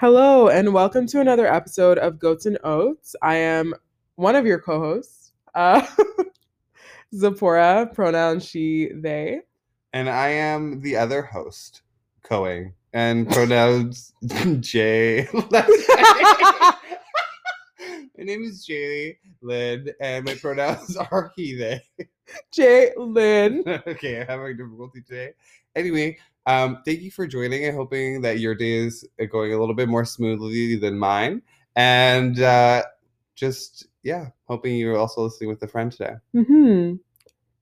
Hello, and welcome to another episode of Goats and Oats. I am one of your co hosts, uh, Zipporah, pronoun she, they. And I am the other host, Coing, and pronouns Jay. my name is Jay Lynn, and my pronouns are he, they. Jay Lynn. okay, I'm having difficulty today. Anyway, um, thank you for joining and hoping that your day is going a little bit more smoothly than mine. And uh, just, yeah, hoping you're also listening with a friend today. hmm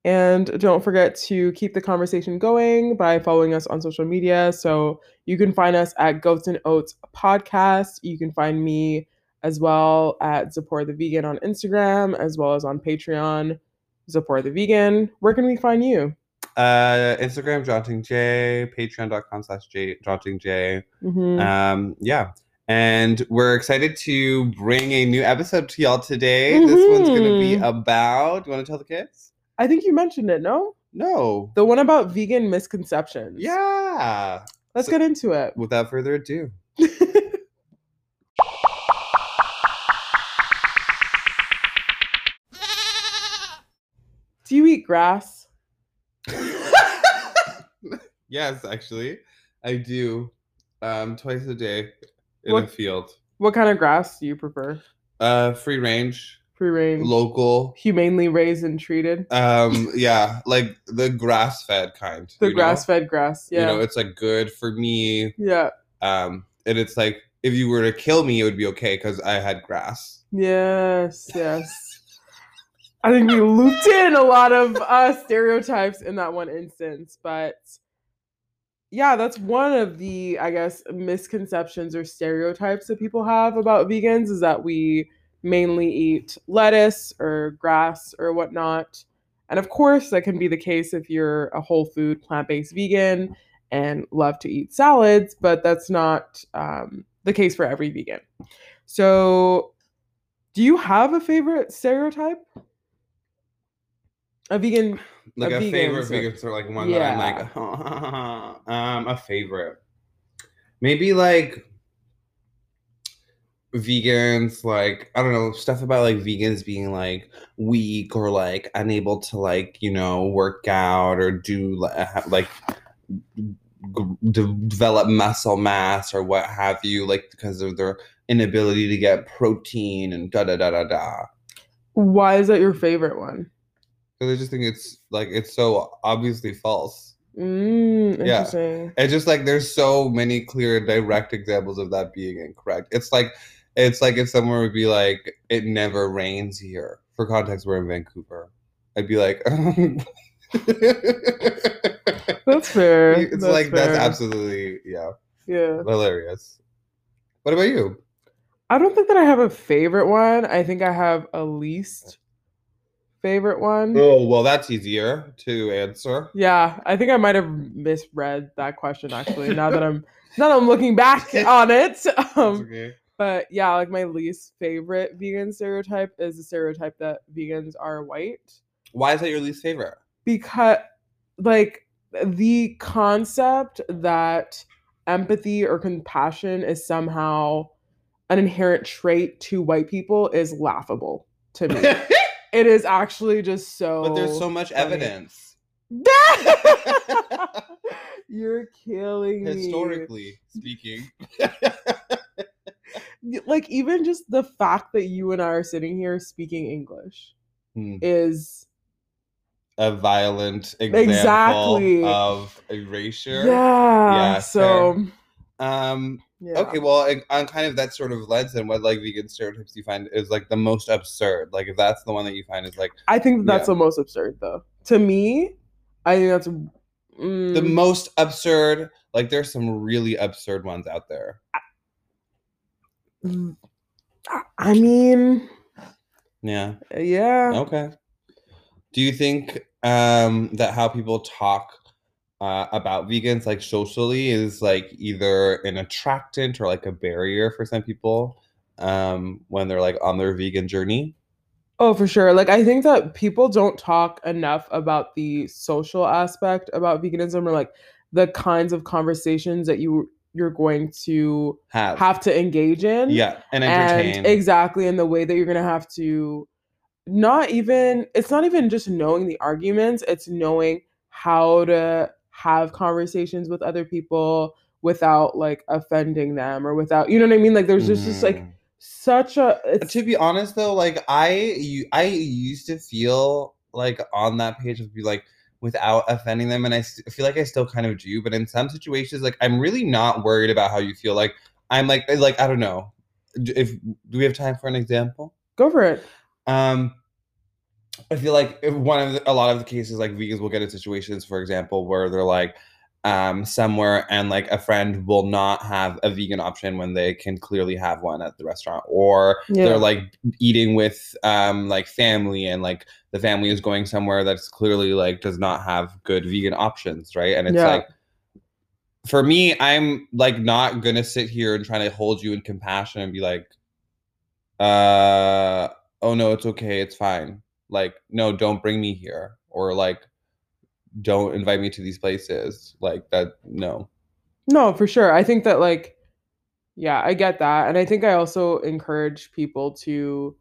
And don't forget to keep the conversation going by following us on social media. So you can find us at Goats and Oats Podcast. You can find me as well at Support the Vegan on Instagram, as well as on Patreon, Support the Vegan. Where can we find you? Uh, Instagram, Jaunting J, patreon.com slash Jaunting J. Mhm. Um, yeah. And we're excited to bring a new episode to y'all today. This one's going to be Mhm. about, do you want to tell the kids? I think you mentioned it, no? No. The one about vegan misconceptions. Yeah. Let's So- get into it. Without further ado. Do you eat grass? Yes, actually, I do. Um, twice a day in a field. What kind of grass do you prefer? Uh, free range, Free range, local. humanely raised and treated. Um, yeah, like the grass fed kind. The you know? grass fed grass. Yeah. You know, it's like good for me. yeah. Um, and it's like if you were to kill me, it would be okay because I had grass. Yes. Yes. I think we looped in a lot of uh, stereotypes in that one instance, but yeah, that's one of the, I guess, misconceptions or stereotypes that people have about vegans is that we mainly eat lettuce or grass or whatnot. And of course, that can be the case if you're a whole food, plant based vegan and love to eat salads, but that's not um, the case for every vegan. So, do you have a favorite stereotype? A vegan Like A a, vegan, favorite so- vegan, sort like one that I'm Yeah. like, um, a favorite. Maybe like vegans, like I don't know stuff about like vegans being like weak or like unable to like you know work out or do like g- develop muscle mass or what have you, like because of their inability to get protein and da da da da da. Why is that your favorite one? Because I just think it's like it's so obviously false. Mm, Yeah. It's just like there's so many clear, direct examples of that being incorrect. It's like it's like if someone would be like, "It never rains here." For context, we're in Vancouver. I'd be like, That's fair. It's like that's absolutely yeah, Yeah. hilarious. What about you? I don't think that I have a favorite one. I think I have a least favorite one. Oh well, that's easier to answer. Yeah, I think I might have misread that question actually. Now that I'm now that I'm looking back on it. Um, okay. but yeah, like my least favorite vegan stereotype is the stereotype that vegans are white. Why is that your least favorite? because like the concept that empathy or compassion is somehow an inherent trait to white people is laughable to me. it is actually just so but there's so much funny. evidence You're killing me. historically speaking. Like even just the fact that you and I are sitting here speaking English Hmm. is a violent example Exactly. of erasure. yeah. Yeah, so Um. yeah. Okay. Well, on kind of that sort of lens, and what like vegan stereotypes you find is like the most absurd. Like if that's the one that you find is like I think that's Yeah. the most absurd, though. To me, I think that's mm, the most absurd. Like there's some really absurd ones out there. mm, I- I mean, Yeah. yeah. Okay. Do you think um that how people talk uh, about vegans like socially is like either an attractant or like a barrier for some people um when they're like on their vegan journey? Oh, for sure. Like, I think that people don't talk enough about the social aspect about veganism or like the kinds of conversations that you you're going to Have. have to engage in yeah, and entertain. and exactly in the way that you're gonna have to not even it's not even just knowing the arguments it's knowing how to have conversations with other people without like offending them or without you know what i mean? Like there's just just like Mhm. such a to be honest though like i you i used to feel like on that page would be like without offending them and i feel like i still kind of do but in some situations like i'm really not worried about how you feel like i'm like like i don't know. If do we have time for an example? Go for it. Um i feel like one of the, a lot of the cases like vegans will get in situations for example where they're like um somewhere and like a friend will not have a vegan option when they can clearly have one at the restaurant or Yeah. they're like eating with um like family and like the family is going somewhere that's clearly like does not have good vegan options right and it's Yeah. like for me i'm like not gonna sit here and try to hold you in compassion and be like uh oh no it's okay it's fine like no don't bring me here or like don't invite me to these places like that no No, for sure. I think that like yeah, I get that. And I think I also encourage people to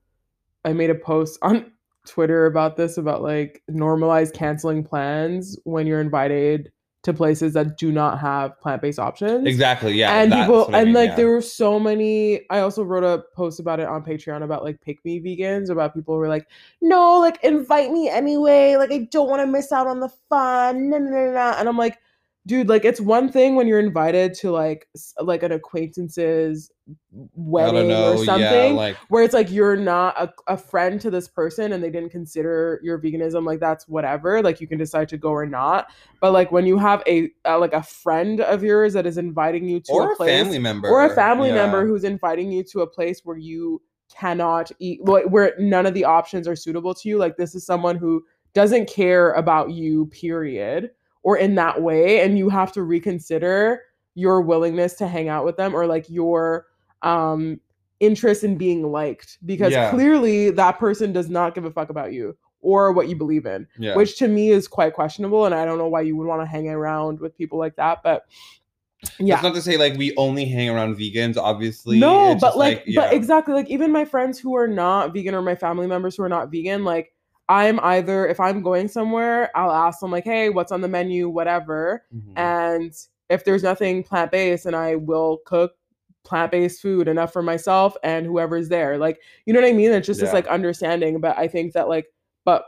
I made a post on Twitter about this about like normalize canceling plans when you're invited to places that do not have plant-based options. exactly yeah and people and mean, like yeah. there were so many i also wrote a post about it on patreon about like pick me vegans about people who were like no like invite me anyway like i don't want to miss out on the fun no, no, no. and i'm like dude like it's one thing when you're invited to like like an acquaintance's wedding know, or yeah, something like where it's like you're not a, a friend to this person and they didn't consider your veganism like that's whatever like you can decide to go or not but like when you have a, uh like a friend of yours that is inviting you to or a a place family member or a family yeah. member who's inviting you to a place where you cannot eat where none of the options are suitable to you like this is someone who doesn't care about you period or in that way and you have to reconsider your willingness to hang out with them or like your um interest in being liked because Yeah. clearly that person does not give a fuck about you or what you believe in yeah which to me is quite questionable and i don't know why you would want to hang around with people like that but yeah That's not to say like we only hang around vegans, obviously. no It's but just, like, yeah. but exactly like even my friends who are not vegan or my family members who are not vegan like i'm either if i'm going somewhere i'll ask them like hey what's on the menu? whatever. Mhm. and if there's nothing plant-based and i will cook plant-based food enough for myself and whoever's there. Like you know what i mean? It's just this like understanding but i think that like but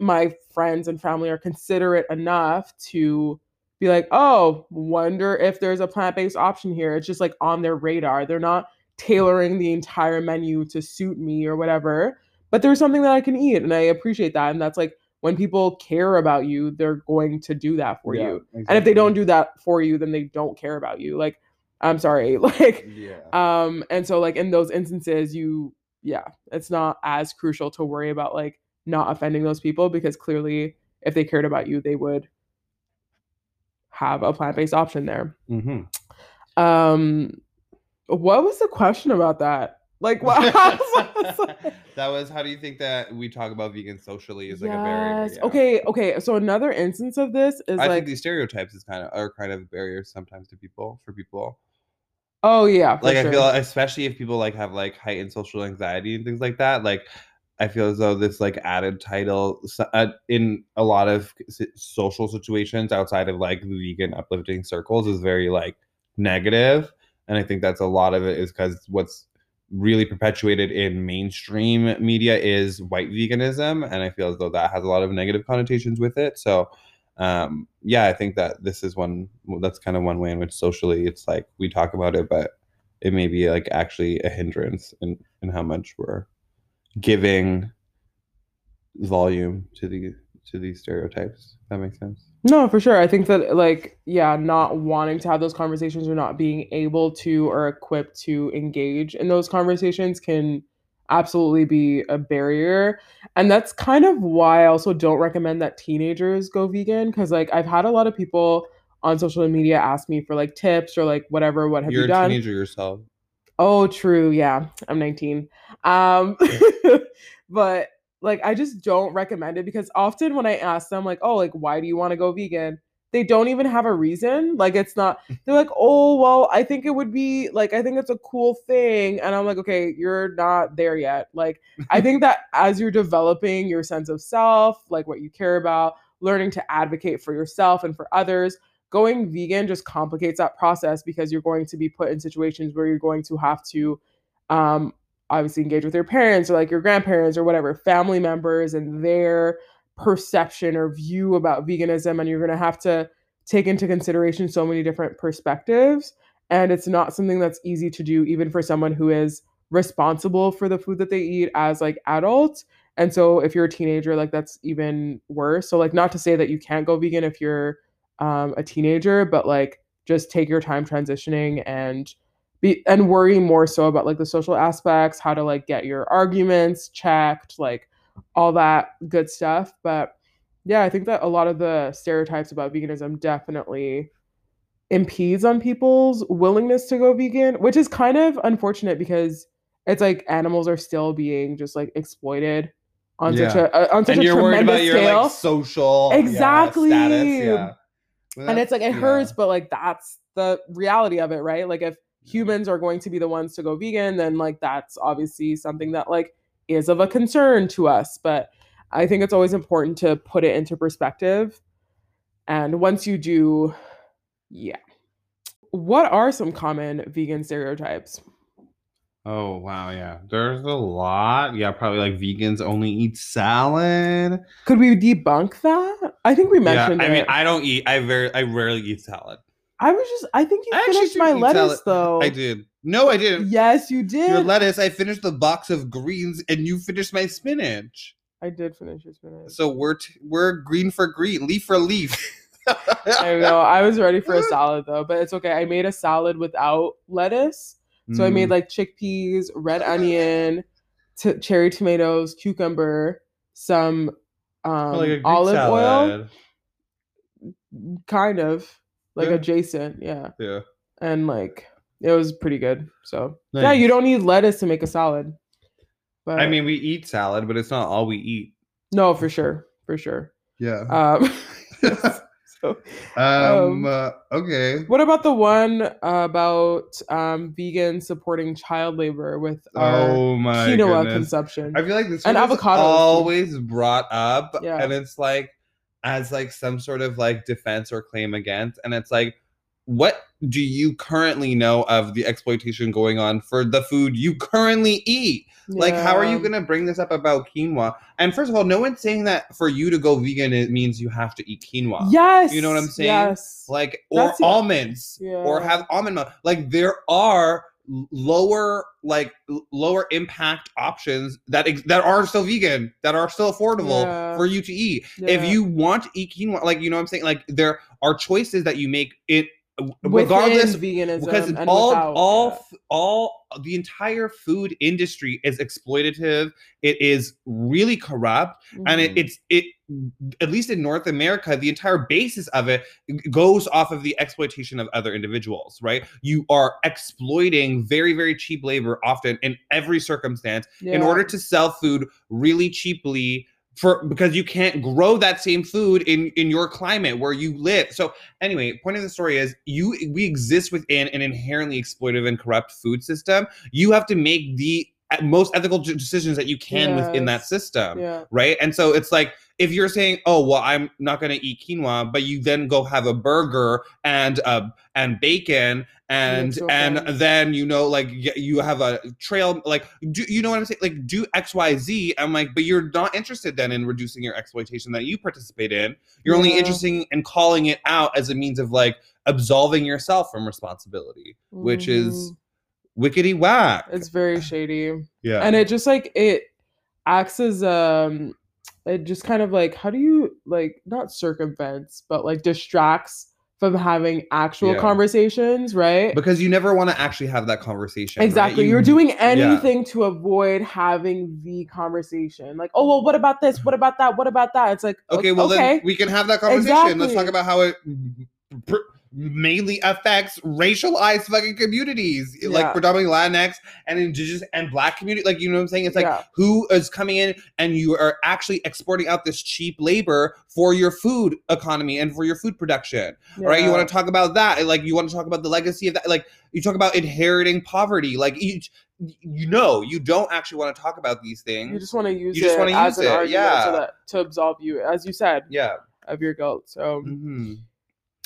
my friends and family are considerate enough to be like oh wonder if there's a plant-based option here. It's just like on their radar. They're not tailoring the entire menu to suit me or whatever but there's something that i can eat and i appreciate that and that's like when people care about you they're going to do that for Yeah, you and if they don't do that for you then they don't care about you like i'm sorry like yeah. um and so like in those instances you yeah it's not as crucial to worry about like not offending those people because clearly if they cared about you they would have a plant-based option there. Hmm um what was the question about that like what that was how do you think that we talk about vegan socially is like a barrier? Yeah. okay okay so another instance of this is I like think these stereotypes is kind of are kind of barriers sometimes to people for people. oh yeah like sure. I feel especially if people like have like heightened social anxiety and things like that. Like I feel as though this like added title uh, in a lot of social situations outside of like the vegan uplifting circles is very like negative, and I think that's a lot of it is because what's really perpetuated in mainstream media is white veganism, and I feel as though that has a lot of negative connotations with it. So. Um, yeah, I think that this is one that's kind of one way in which socially it's like we talk about it, but it may be like actually a hindrance in in how much we're giving volume to the to these stereotypes. That makes sense. No, for sure. I think that like yeah, not wanting to have those conversations or not being able to or equipped to engage in those conversations can absolutely be a barrier. And that's kind of why I also don't recommend that teenagers go vegan cuz like I've had a lot of people on social media ask me for like tips or like whatever what have You're You're a done? teenager yourself. Oh, true. Yeah, I'm 19. Um, but like, I just don't recommend it because often when I ask them, like, oh, like, why do you want to go vegan? they don't even have a reason. Like it's not they're like, "Oh, well, I think it would be like I think it's a cool thing." And I'm like, "Okay, you're not there yet." Like I think that as you're developing your sense of self, like what you care about, learning to advocate for yourself and for others, going vegan just complicates that process because you're going to be put in situations where you're going to have to um obviously engage with your parents or like your grandparents or whatever family members and their perception or view about veganism and you're going to have to take into consideration so many different perspectives and it's not something that's easy to do even for someone who is responsible for the food that they eat as like adults and so if you're a teenager like that's even worse. So like not to say that you can't go vegan if you're um, a teenager but like just take your time transitioning and be and worry more so about like the social aspects how to like get your arguments checked like all that good stuff but yeah i think that a lot of the stereotypes about veganism definitely impedes on people's willingness to go vegan which is kind of unfortunate because it's like animals are still being just like exploited on such a uh, on such and a you're worried tremendous about your scale like social yeah, Exactly. status, yeah. and it's like it Yeah. hurts but like that's the reality of it right like if humans are going to be the ones to go vegan then like that's obviously something that like is of a concern to us but i think it's always important to put it into perspective and once you do yeah what are some common vegan stereotypes Oh wow, yeah. There's a lot. Yeah, probably like vegans only eat salad. could we debunk that i think we mentioned yeah, I mean, it I don't eat. I very, I rarely eat salad. I was just i think you I finished my lettuce salad. though I did. No, I didn't. yes you did Your lettuce. I finished the box of greens, and you finished my spinach. i did finish your spinach So we're t- we're green for green, leaf for leaf. I know. I was ready for a salad though, but it's okay. I made a salad without lettuce. So I Mm. made like chickpeas, red onion, t- cherry tomatoes, cucumber, some um, like olive oil, kind of like Yeah. adjacent, yeah. Yeah. And like it was pretty good. So yeah, you don't need lettuce to make a salad. But I mean, we eat salad, but it's not all we eat. no, for sure, for sure. Yeah. Um, so um. um, uh, okay. What about the one about um, vegans supporting child labor with our Oh my quinoa goodness. consumption? I feel like this And avocados, always brought up, Yeah. and it's like as like some sort of like defense or claim against, and it's like, what do you currently know of the exploitation going on for the food you currently eat? Like, how are you gonna bring this up about quinoa? And first of all, no one's saying that for you to go vegan it means you have to eat quinoa. Yes. You know what I'm saying? Yes. like or That's almonds or have almond milk like there are lower like lower impact options that ex- that are still vegan that are still affordable Yeah. for you to eat. If you want to eat quinoa like you know what i'm saying? Like there are choices that you make it regardless veganism because all without, all yeah. all the entire food industry is exploitative it is really corrupt and it, Mhm. it's it at least in north america the entire basis of it goes off of the exploitation of other individuals right you are exploiting very very cheap labor often in every circumstance in order to sell food really cheaply for because you can't grow that same food in in your climate where you live. So anyway point of the story is you we exist within an inherently exploitive and corrupt food system. You have to make the most ethical decisions that you can within that system yeah. right? And so it's like if you're saying oh well i'm not going to eat quinoa but you then go have a burger and uh and bacon and and then you know like you have a trail like do you know what i'm saying like do xyz i'm like but you're not interested then in reducing your exploitation that you participate in you're only Yeah. interested in calling it out as a means of like absolving yourself from responsibility which is Mhm. wickety whack it's very shady. yeah and it just like it acts as um it just kind of like how do you like not circumvents but like distracts from having actual Yeah. conversations right? Because you never want to actually have that conversation right? exactly. You- you, are doing anything to avoid having the conversation. Like oh well what about this? What about that? What about that? It's like Okay, o- well okay. then we can have that conversation. Let's talk about how it mainly affects racialized fucking communities, Yeah. like predominantly Latinx and indigenous and black community. Like, you know what I'm saying? It's like Yeah. who is coming in and you are actually exporting out this cheap labor for your food economy and for your food production. Right? You want to talk about that. Like you want to talk about the legacy of that. Like you talk about inheriting poverty. Like you, you know, you don't actually want to talk about these things. You just want to use You just it wanna as use an it, argument yeah. so that to absolve you, as you said, yeah. of your guilt. So hmm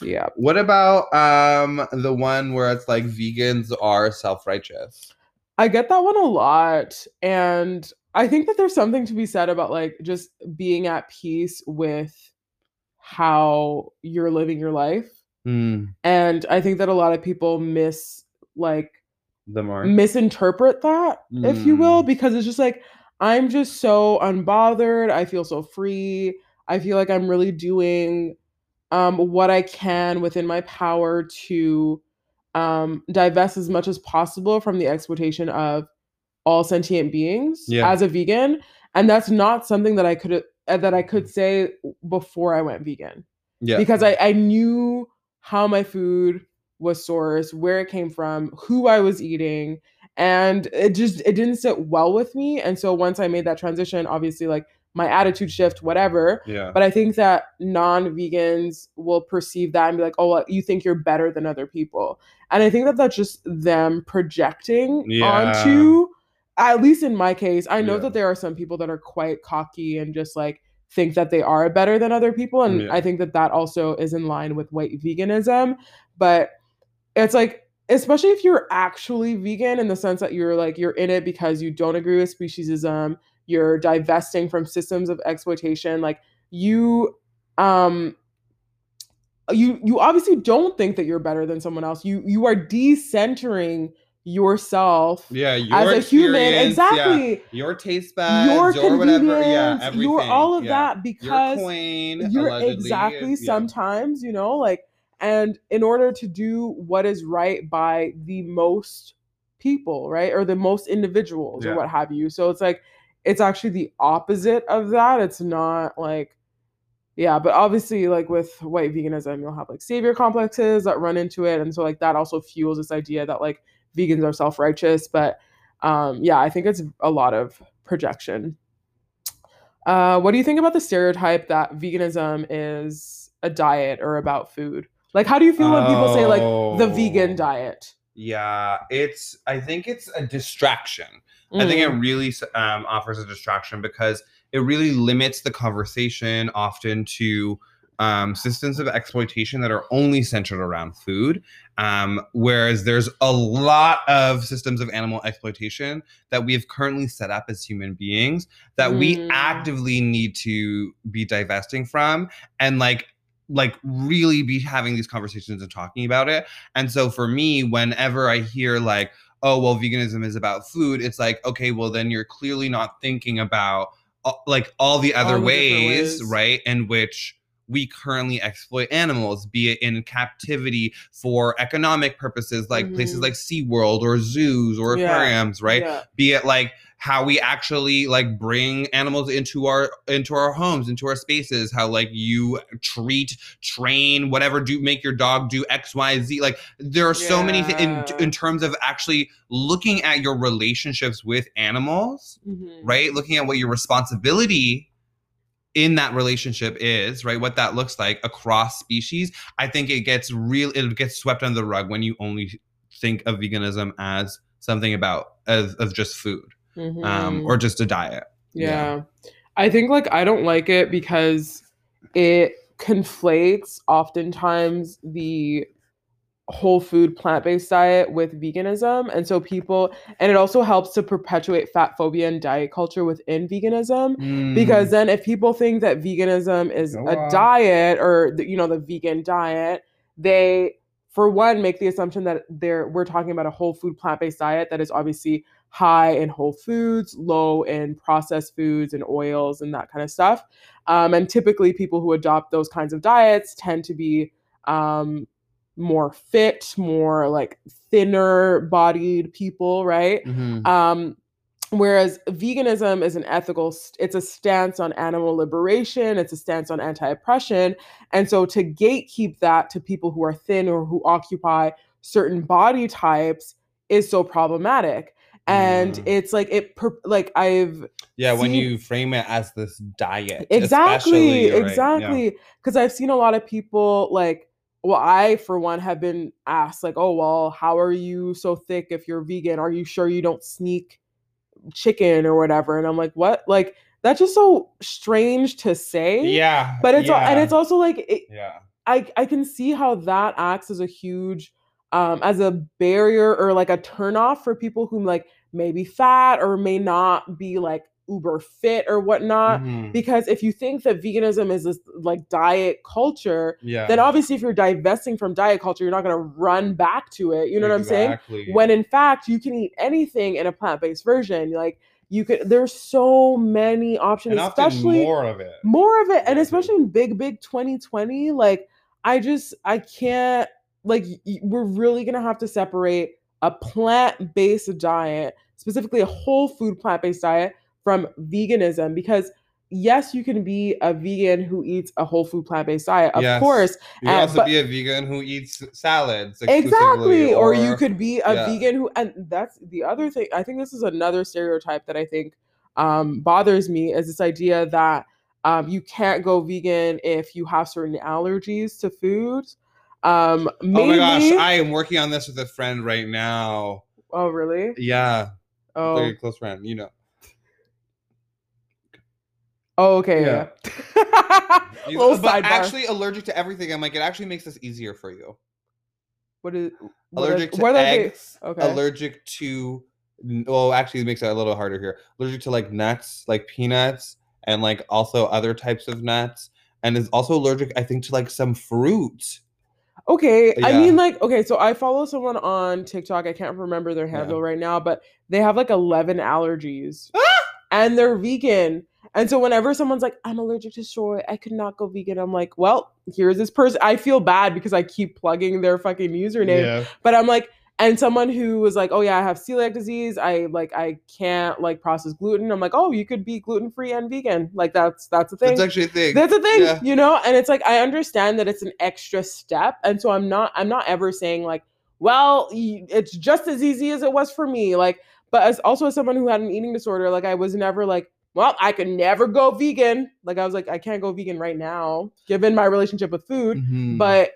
yeah, What about um the one where it's like vegans are self-righteous? I get that one a lot, and I think that there's something to be said about like just being at peace with how you're living your life. Mm, And I think that a lot of people miss like the mark. misinterpret that, if you will, Mm. because it's just like I'm just so unbothered. I feel so free. I feel like I'm really doing um, what I can within my power to um, divest as much as possible from the exploitation of all sentient beings Yeah. as a vegan, and that's not something that I could uh, that I could say before I went vegan yeah. because I, I knew how my food was sourced, where it came from, who I was eating, and it just it didn't sit well with me. And so once I made that transition, obviously like my attitude shift, whatever. yeah. But I think that non-vegans will perceive that and be like, "Oh, well, you think you're better than other people," and I think that that's just them projecting Yeah. onto. At least in my case, I know Yeah. that there are some people that are quite cocky and just like think that they are better than other people, and Yeah. I think that that also is in line with white veganism. But it's like especially if you're actually vegan in the sense that you're like you're in it because you don't agree with speciesism you're divesting from systems of exploitation like you um you you obviously don't think that you're better than someone else you you are decentering yourself yeah, your as a human experience, yeah, exactly your taste buds, your your whatever, yeah, convenience everything. your all of yeah. that Your because coin, you're allegedly, exactly yeah. sometimes you know like and in order to do what is right by the most people right or the most individuals or what have you so it's like it's actually the opposite of that it's not like yeah but obviously like with white veganism you'll have like savior complexes that run into it and so like that also fuels this idea that like vegans are self-righteous but um yeah i think it's a lot of projection uh what do you think about the stereotype that veganism is a diet or about food like how do you feel when people say like the vegan Oh. diet Yeah, it's. I think it's a distraction. I think it Mm, really um, offers a distraction because it really limits the conversation often to um, systems of exploitation that are only centered around food. Um, whereas there's a lot of systems of animal exploitation that we have currently set up as human beings that we Mm. actively need to be divesting from and like like really be having these conversations and talking about it. And so for me, whenever I hear like, oh, well, veganism is about food, it's like, okay, well, then you're clearly not thinking about uh, like all the other All ways, ways. right, in which we currently exploit animals, be it in captivity for economic purposes, like places Mhm. like SeaWorld or zoos or Yeah. aquariums, right? yeah. be it like how we actually like bring animals into our into our homes into our spaces how like you treat train whatever do make your dog do xyz like there are so many th- in, in terms of actually looking at your relationships with animals Mhm. right? Looking at what your responsibility in that relationship is right? What that looks like across species. I think it gets real it gets swept under the rug when you only think of veganism as something about as of just food um, Mhm. or just a diet. Yeah. I think like I don't like it because it conflates oftentimes the whole food plant-based diet with veganism and so people and it also helps to perpetuate fat phobia and diet culture within veganism because then if people think that veganism is Go a on. diet or the, you know the vegan diet they for one make the assumption that they're we're talking about a whole food plant-based diet that is obviously high in whole foods low in processed foods and oils and that kind of stuff. Um, and typically people who adopt those kinds of diets tend to be um, more fit more like thinner bodied people right? Mhm. um whereas veganism is an ethical it's a stance on animal liberation it's a stance on anti-oppression. And so to gatekeep that to people who are thin or who occupy certain body types is so problematic and Mm. it's like it per- like i've Yeah, when you frame it as this diet. exactly especially, you're right, yeah. exactly because i've seen a lot of people like well i for one have been asked like oh well how are you so thick if you're vegan are you sure you don't sneak chicken or whatever and i'm like what like that's just so strange to say Yeah. but it's al- and it's also like it, yeah. I I can see how that acts as a huge um as a barrier or like a turnoff for people who like may be fat or may not be like uber fit or whatnot. Mhm. Because if you think that veganism is this like diet culture, Yeah. then obviously if you're divesting from diet culture, you're not gonna run back to it. You know what I'm saying? Exactly. When in fact you can eat anything in a plant-based version. Like you could there's so many options, and especially more of it. more of it and especially in big big 2020 like i just i can't like we're really gonna have to separate a plant-based diet specifically a whole food plant-based diet from veganism because yes you can be a vegan who eats a whole food plant-based diet of Yes. course You can uh, also but- be a vegan who eats salads. exactly exclusively, or, you could be a yeah. vegan who and that's the other thing i think this is another stereotype that i think um, bothers me is this idea that um, you can't go vegan if you have certain allergies to foods um Oh my gosh, I am working on this with a friend right now. oh really Yeah, oh very close friend. You know, oh okay Yeah. yeah, little but sidebar actually allergic to everything. I'm like, it actually makes this easier for you. what is what are- Allergic to what are eggs. okay Allergic to, well, actually, it makes it a little harder here. Allergic to like nuts, like peanuts, and like also other types of nuts, and is also allergic, I think, to like some fruit. Okay, I mean, like, okay, so I follow someone on TikTok. I can't remember their Yeah. handle right now, but they have like 11 allergies Ah! and they're vegan. And so whenever someone's like, I'm allergic to soy, I could not go vegan. I'm like, well, here's this person. I feel bad because I keep plugging their fucking username, Yeah. but I'm like, and someone who was like, oh yeah, I have celiac disease. I like, I can't like process gluten. I'm like, oh, you could be gluten free and vegan. Like that's that's a thing. That's actually a thing. That's a thing, Yeah. you know? And it's like I understand that it's an extra step. And so I'm not I'm not ever saying like, well, it's just as easy as it was for me. Like, but as also as someone who had an eating disorder, like I was never like, well, I could never go vegan. Like I was like, I can't go vegan right now, given my relationship with food. Mhm. But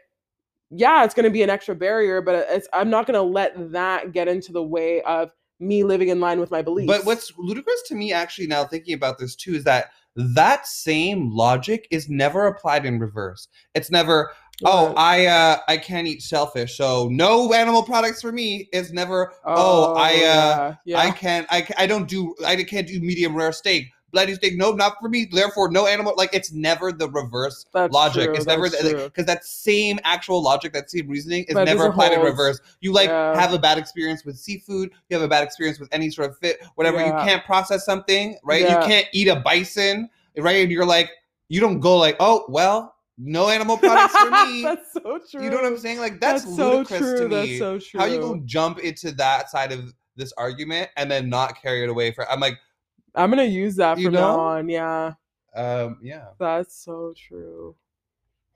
yeah, it's gonna be an extra barrier, but it's I'm not gonna let that get into the way of me living in line with my beliefs. But what's ludicrous to me, actually, now thinking about this too, is that that same logic is never applied in reverse. It's never, oh, I uh, I can't eat shellfish, so no animal products for me. It's never, oh, I uh, yeah, yeah. I can't, I, I don't do, I can't do medium rare steak. Bloody steak, no, not for me. Therefore, no animal. Like it's never the reverse That's logic. true, it's never that's because that same actual logic, that same reasoning, is never applied in reverse. You like Yeah. have a bad experience with seafood. You have a bad experience with any sort of fit, whatever. Yeah. You can't process something, right? Yeah. You can't eat a bison, right? And you're like, you don't go like, oh well, no animal products for me. that's so true. you know what I'm saying? Like that's, so ludicrous to me. That's so true. How you gonna jump into that side of this argument and then not carry it away for? I'm like, I'm gonna use that You from now on. Yeah, um, yeah. that's so true.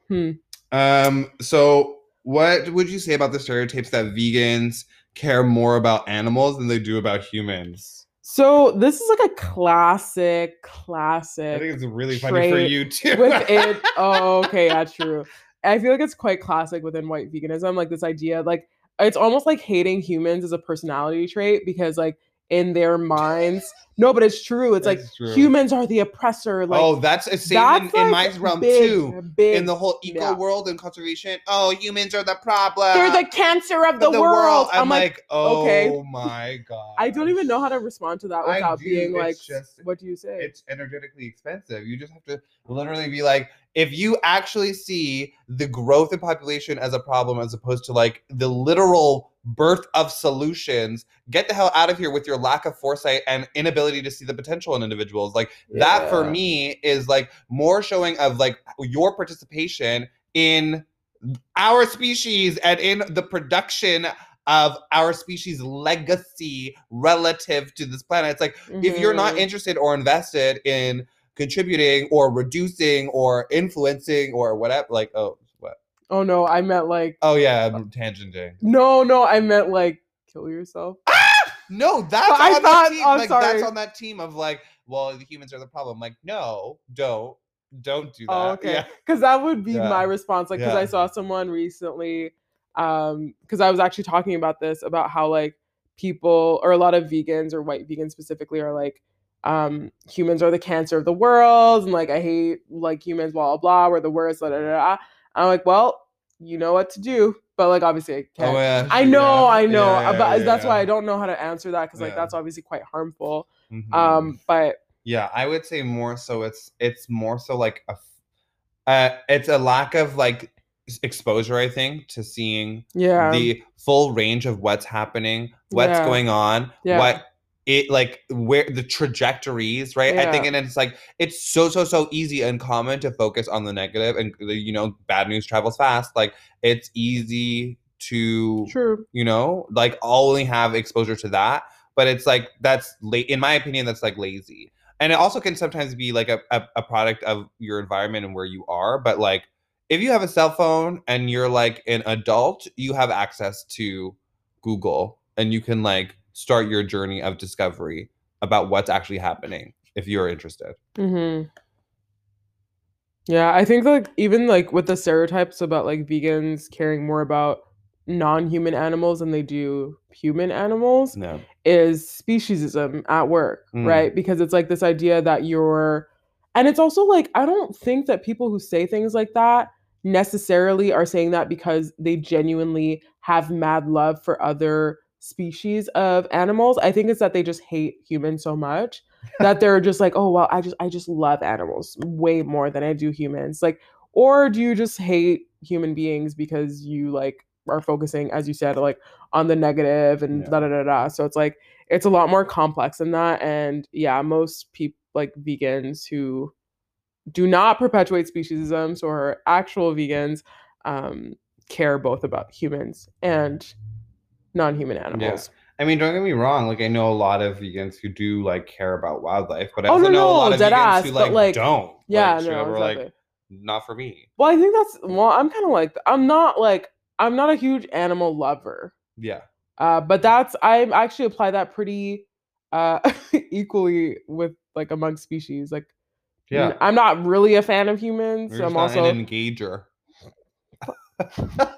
Hmm. Um, so what would you say about the stereotypes that vegans care more about animals than they do about humans? So this is like a classic, classic. I think it's really funny for you too. within. oh, okay, yeah, true. I feel like it's quite classic within white veganism, like this idea, like it's almost like hating humans as a personality trait because, like, in their minds, no, but it's true. It's like true. humans are the oppressor. Like, oh, that's a same in, that's in my like realm big, too. Big, In the whole eco yeah. world and conservation, oh, humans are the problem. they're the cancer of the, world. I'm, I'm like, like, oh okay. my god. I don't even know how to respond to that without do, being like, just- what do you say? it's energetically expensive. You just have to literally be like, if you actually see the growth in population as a problem as opposed to like the literal birth of solutions, get the hell out of here with your lack of foresight and inability to see the potential in individuals. Like that for me is like more showing of like your participation in our species and in the production of our species legacy relative to this planet. It's like if you're not Mhm. interested or invested in contributing or reducing or influencing or whatever, like oh what? oh no, I meant like Oh yeah, I'm tangenting. no, no, I meant like kill yourself. Ah! No, that's But I on thought- that team. oh, like sorry. that's on that team of like, well, the humans are the problem. Like, no, don't, don't do that. Oh, okay. Yeah. Because that would be Yeah. my response. Like, because Yeah. I saw someone recently, um, because I was actually talking about this about how like people or a lot of vegans or white vegans specifically are like, um, humans are the cancer of the world, and like I hate like humans, blah blah blah, we're the worst, blah, blah, blah. I'm like, well, you know what to do, but like obviously I can't. Oh yeah. I know, yeah, I know, yeah, uh, yeah, but yeah, that's why. I don't know how to answer that because like that's obviously quite harmful. Mhm. Um, but Yeah, I would say more so. It's it's more so like a uh, it's a lack of like exposure. I think to seeing yeah, the full range of what's happening, what's Yeah. going on, Yeah. what it like where the trajectories, right? I think and it's like it's so so so easy and common to focus on the negative and the, you know bad news travels fast. Like it's easy to true. you know like only have exposure to that but it's like that's late in my opinion that's like lazy and it also can sometimes be like a, a, a product of your environment and where you are but like if you have a cell phone and you're like an adult you have access to google and you can like start your journey of discovery about what's actually happening if you're interested hmm Yeah, I think like even like with the stereotypes about like vegans caring more about non-human animals than they do human animals no is speciesism at work, Mm. right? Because it's like this idea that you're and it's also like I don't think that people who say things like that necessarily are saying that because they genuinely have mad love for other species of animals. I think it's that they just hate humans so much that they're just like, "Oh, well, I just I just love animals way more than I do humans." Like or do you just hate human beings because you like are focusing as you said like on the negative and Yeah. da da da da. So it's like it's a lot more complex than that and yeah, most people like vegans who do not perpetuate speciesism so are actual vegans um care both about humans and non-human animals. I mean, don't get me wrong. Like, I know a lot of vegans who do like care about wildlife, but I Oh, also no, know a no, lot of dead vegans ass, who like, like, don't. Yeah, like, no, exactly. like, not for me. Well, I think that's well, I'm kind of like I'm not like I'm not a huge animal lover. Yeah, Uh, but that's I actually apply that pretty uh equally with like among species. Like yeah. I'm not really a fan of humans. You're I'm not also an engager.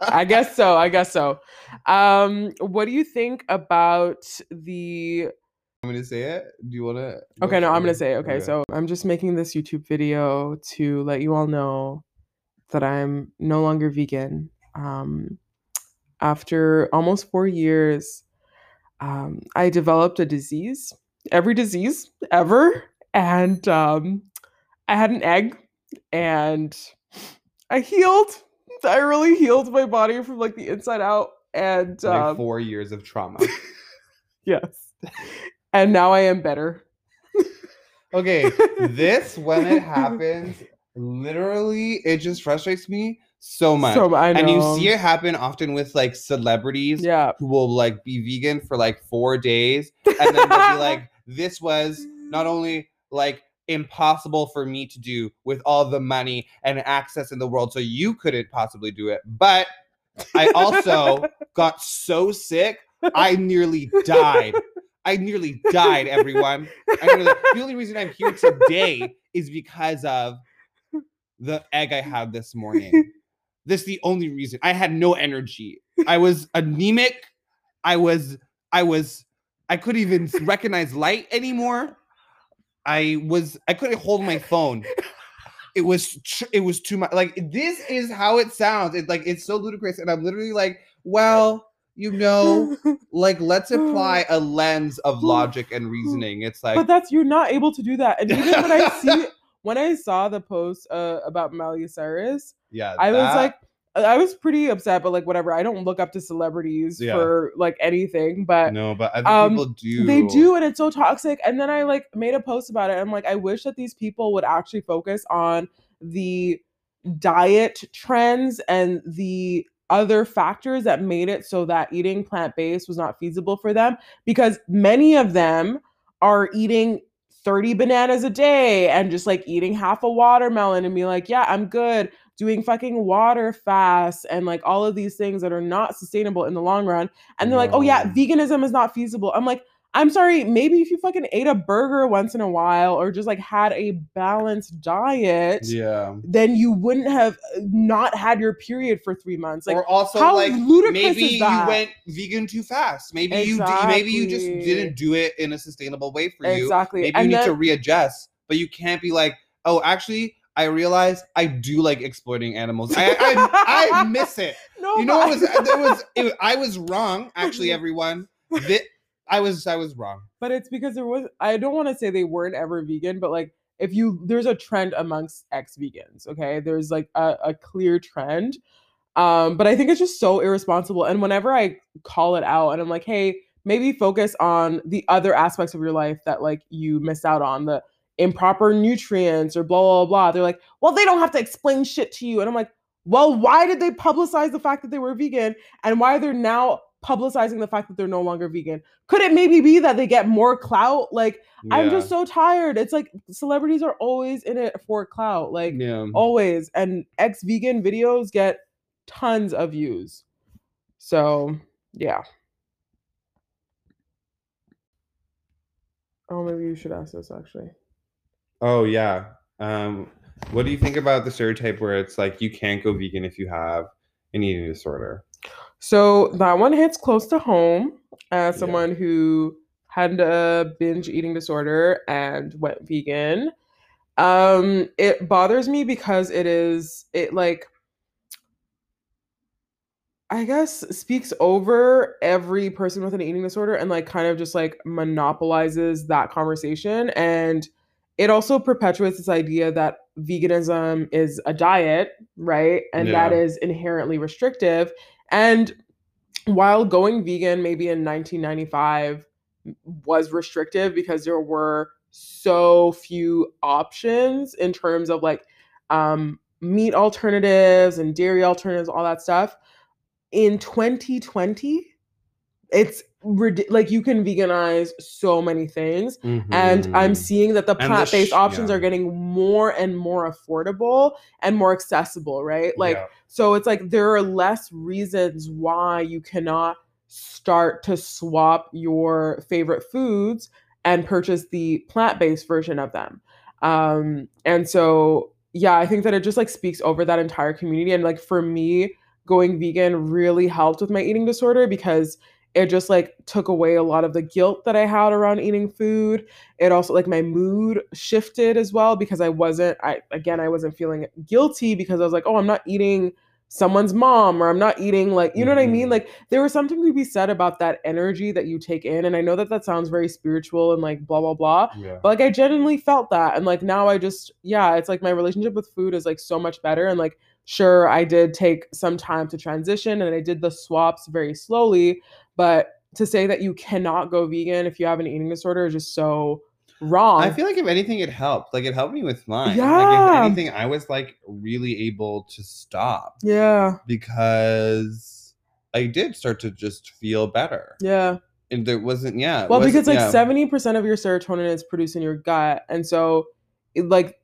I guess so. I guess so. Um, what do you think about the me to say it? Do you want to? Okay, no, I'm gonna say, it. okay, so I'm just making this YouTube video to let you all know that I'm no longer vegan. Um, after almost four years, um, I developed a disease, every disease ever, and um, I had an egg, and I healed. I really healed my body from like the inside out, and like um, four years of trauma. yes, and now I am better. okay, this when it happens, literally, it just frustrates me so much. So I know. and you see it happen often with like celebrities Yeah. who will like be vegan for like four days and then they'll be like this was not only like impossible for me to do with all the money and access in the world so you couldn't possibly do it but i also got so sick i nearly died. I nearly died everyone. I nearly, the only reason i'm here today is because of the egg i had this morning. This is the only reason. I had no energy. I was anemic. I was i was i couldn't even recognize light anymore i was i couldn't hold my phone. It was it was too much like this is how it sounds. It's like it's so ludicrous and i'm literally like well you know like let's apply a lens of logic and reasoning. It's like but that's you're not able to do that. And even when I see when I saw the post uh, about Miley Cyrus, yeah I was like I was pretty upset, but like whatever. I don't look up to celebrities Yeah. for like anything, but no but other um, people do they do, and it's so toxic. And then I like made a post about it. I'm like, I wish that these people would actually focus on the diet trends and the other factors that made it so that eating plant-based was not feasible for them because many of them are eating 30 bananas a day and just like eating half a watermelon and be like, yeah, I'm good doing fucking water fasts and like all of these things that are not sustainable in the long run. And they're like, oh yeah, veganism is not feasible. I'm like, I'm sorry, maybe if you fucking ate a burger once in a while or just like had a balanced diet, Yeah. then you wouldn't have uh, not had your period for three months. Like, or also how like ludicrous maybe is you went vegan too fast. Maybe you d- maybe you just didn't do it in a sustainable way for you. exactly. Maybe and you need to readjust, but you can't be like, oh, actually, I realize I do like exploiting animals. I I, I miss it. no, You know, it was I- there was it, I was wrong. Actually, everyone, I was I was wrong. but it's because there was I don't want to say they weren't ever vegan, but like if you there's a trend amongst ex-vegans, okay? There's like a, a clear trend. Um, but I think it's just so irresponsible. And whenever I call it out and I'm like, hey, maybe focus on the other aspects of your life that like you missed out on, the improper nutrients or blah blah blah. They're like, well, they don't have to explain shit to you. And I'm like, well, why did they publicize the fact that they were vegan and why they're now publicizing the fact that they're no longer vegan? Could it maybe be that they get more clout? Like, I'm just so tired. It's like celebrities are always in it for clout, like yeah. always. And ex vegan videos get tons of views. So, yeah. Oh, maybe you should ask this actually. Oh yeah. Um, what do you think about the stereotype where it's like you can't go vegan if you have an eating disorder? So that one hits close to home as Yeah. someone who had a binge eating disorder and went vegan. Um, it bothers me because it is it like I guess speaks over every person with an eating disorder and like kind of just like monopolizes that conversation and it also perpetuates this idea that veganism is a diet, right? And that Yeah. is inherently restrictive. And while going vegan maybe in 1995 was restrictive because there were so few options in terms of like um, meat alternatives and dairy alternatives, all that stuff. In 2020, it's like you can veganize so many things and i'm Mhm. seeing that the And the plant-based sh- options yeah. are getting more and more affordable and more accessible right like Yeah. so it's like there are less reasons why you cannot start to swap your favorite foods and purchase the plant-based version of them um and so yeah i think that it just like speaks over that entire community and like for me going vegan really helped with my eating disorder because it just like took away a lot of the guilt that I had around eating food. It also like my mood shifted as well because I wasn't I again I wasn't feeling guilty because I was like, "Oh, I'm not eating someone's mom or I'm not eating like, you know what I mean? Mhm. Like there was something to be said about that energy that you take in and I know that that sounds very spiritual and like blah blah blah, Yeah. but like I genuinely felt that and like now I just yeah, it's like my relationship with food is like so much better and like sure I did take some time to transition and I did the swaps very slowly, but to say that you cannot go vegan if you have an eating disorder is just so wrong. I feel like if anything, it helped. Like it helped me with mine. Like Yeah. if anything, I was like really able to stop yeah, because I did start to just feel better. yeah. And there wasn't, yeah. Well, because like yeah. seventy percent of your serotonin is produced in your gut, and so it, like,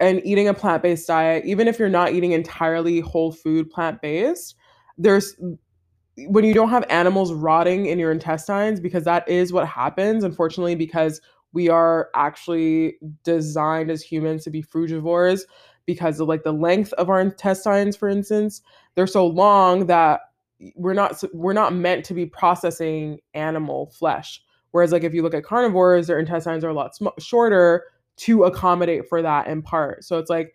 and eating a plant based diet, even if you're not eating entirely whole food plant based, there's when you don't have animals rotting in your intestines, because that is what happens, unfortunately, because we are actually designed as humans to be frugivores because of like the length of our intestines, for instance, they're so long that we're not we're not meant to be processing animal flesh. Whereas like if you look at carnivores, their intestines are a lot sm- shorter to accommodate for that in part. So it's like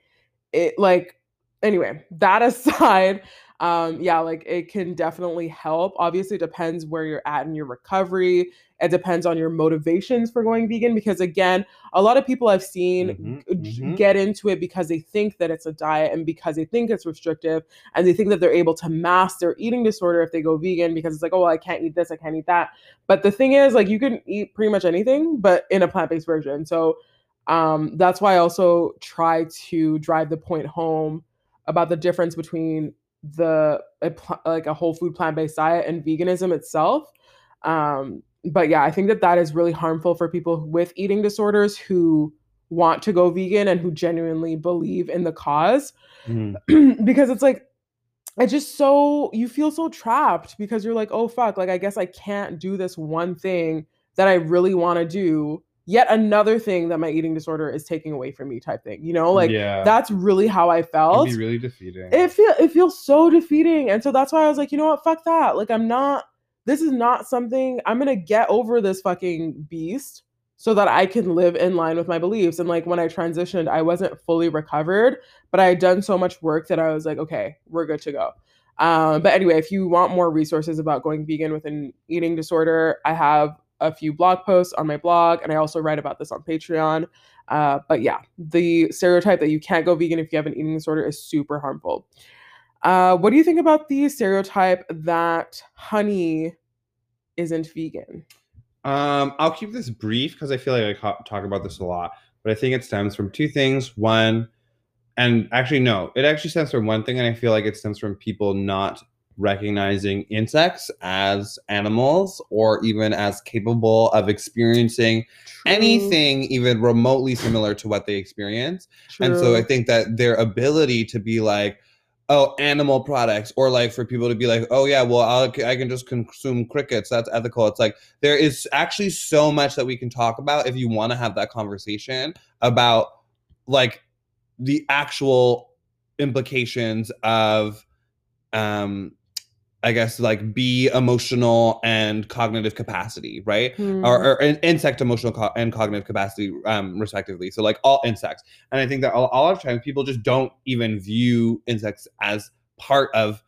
it like anyway, that aside, um yeah, like it can definitely help. Obviously it depends where you're at in your recovery. It depends on your motivations for going vegan because again, a lot of people I've seen Mhm, g- mhm. get into it because they think that it's a diet and because they think it's restrictive and they think that they're able to mask their eating disorder if they go vegan because it's like, oh, well, I can't eat this, I can't eat that. But the thing is, like, you can eat pretty much anything, but in a plant based version. So um, that's why I also try to drive the point home about the difference between the a like a whole food plant based diet and veganism itself. Um, but yeah, I think that that is really harmful for people with eating disorders who want to go vegan and who genuinely believe in the cause Mhm. because it's like it's just so you feel so trapped because you're like, oh fuck, like I guess I can't do this one thing that I really want to do. Yet another thing that my eating disorder is taking away from me, type thing. You know, like yeah, that's really how I it'd felt. be really defeating. It feel it feels so defeating, and so that's why I was like, you know what, fuck that. Like I'm not. This is not something I'm gonna get over this fucking beast so that I can live in line with my beliefs. And like when I transitioned, I wasn't fully recovered, but I had done so much work that I was like, okay, we're good to go. Um, but anyway, if you want more resources about going vegan with an eating disorder, I have a few blog posts on my blog, and I also write about this on Patreon. Uh, but yeah, the stereotype that you can't go vegan if you have an eating disorder is super harmful. Uh, what do you think about the stereotype that honey isn't vegan? Um, I'll keep this brief because I feel like I talk about this a lot, but I think it stems from two things. One, and actually, no, it actually stems from one thing, and I feel like it stems from people not recognizing insects as animals or even as capable of experiencing True, anything even remotely similar to what they experience. And so I think that their ability to be like, oh, animal products, or like for people to be like, oh yeah, well, I'll, I can just consume crickets. That's ethical. It's like there is actually so much that we can talk about if you want to have that conversation about like the actual implications of um I guess like bee emotional and cognitive capacity, right? Hmm. Or, or in- insect emotional co- and cognitive capacity, um, respectively. So like all insects, and I think that a, a lot of times people just don't even view insects as part of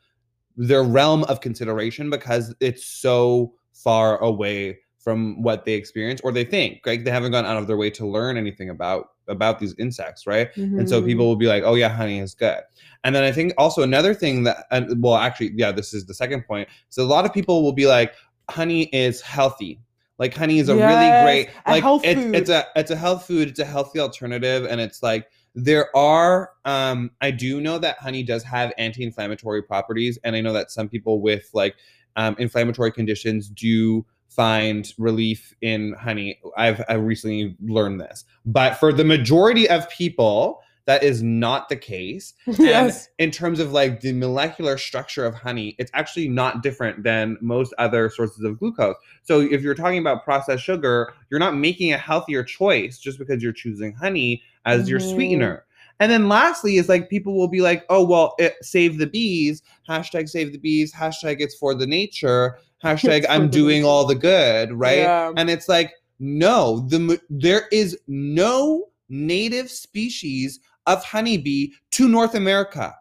their realm of consideration because it's so far away from what they experience or they think. Like they haven't gone out of their way to learn anything about about these insects, right? And so people will be like, "Oh yeah, honey is good." And then I think also another thing that, and well, actually, yeah, this is the second point. So a lot of people will be like, "Honey is healthy." Like honey is a really Yes, great, a like health it's food. it's a it's a health food. It's a healthy alternative, and it's like there are. Um, I do know that honey does have anti-inflammatory properties, and I know that some people with like um, inflammatory conditions do find relief in honey. I've I recently learned this, but for the majority of people, that is not the case. yes. And in terms of like the molecular structure of honey, it's actually not different than most other sources of glucose. So if you're talking about processed sugar, you're not making a healthier choice just because you're choosing honey as your Mhm. sweetener. And then lastly is like people will be like, oh well, it, save the bees, hashtag save the bees, hashtag it's for the nature, hashtag I'm doing all the good, right? Yeah. And it's like, no, the there is no native species of honeybee to North America.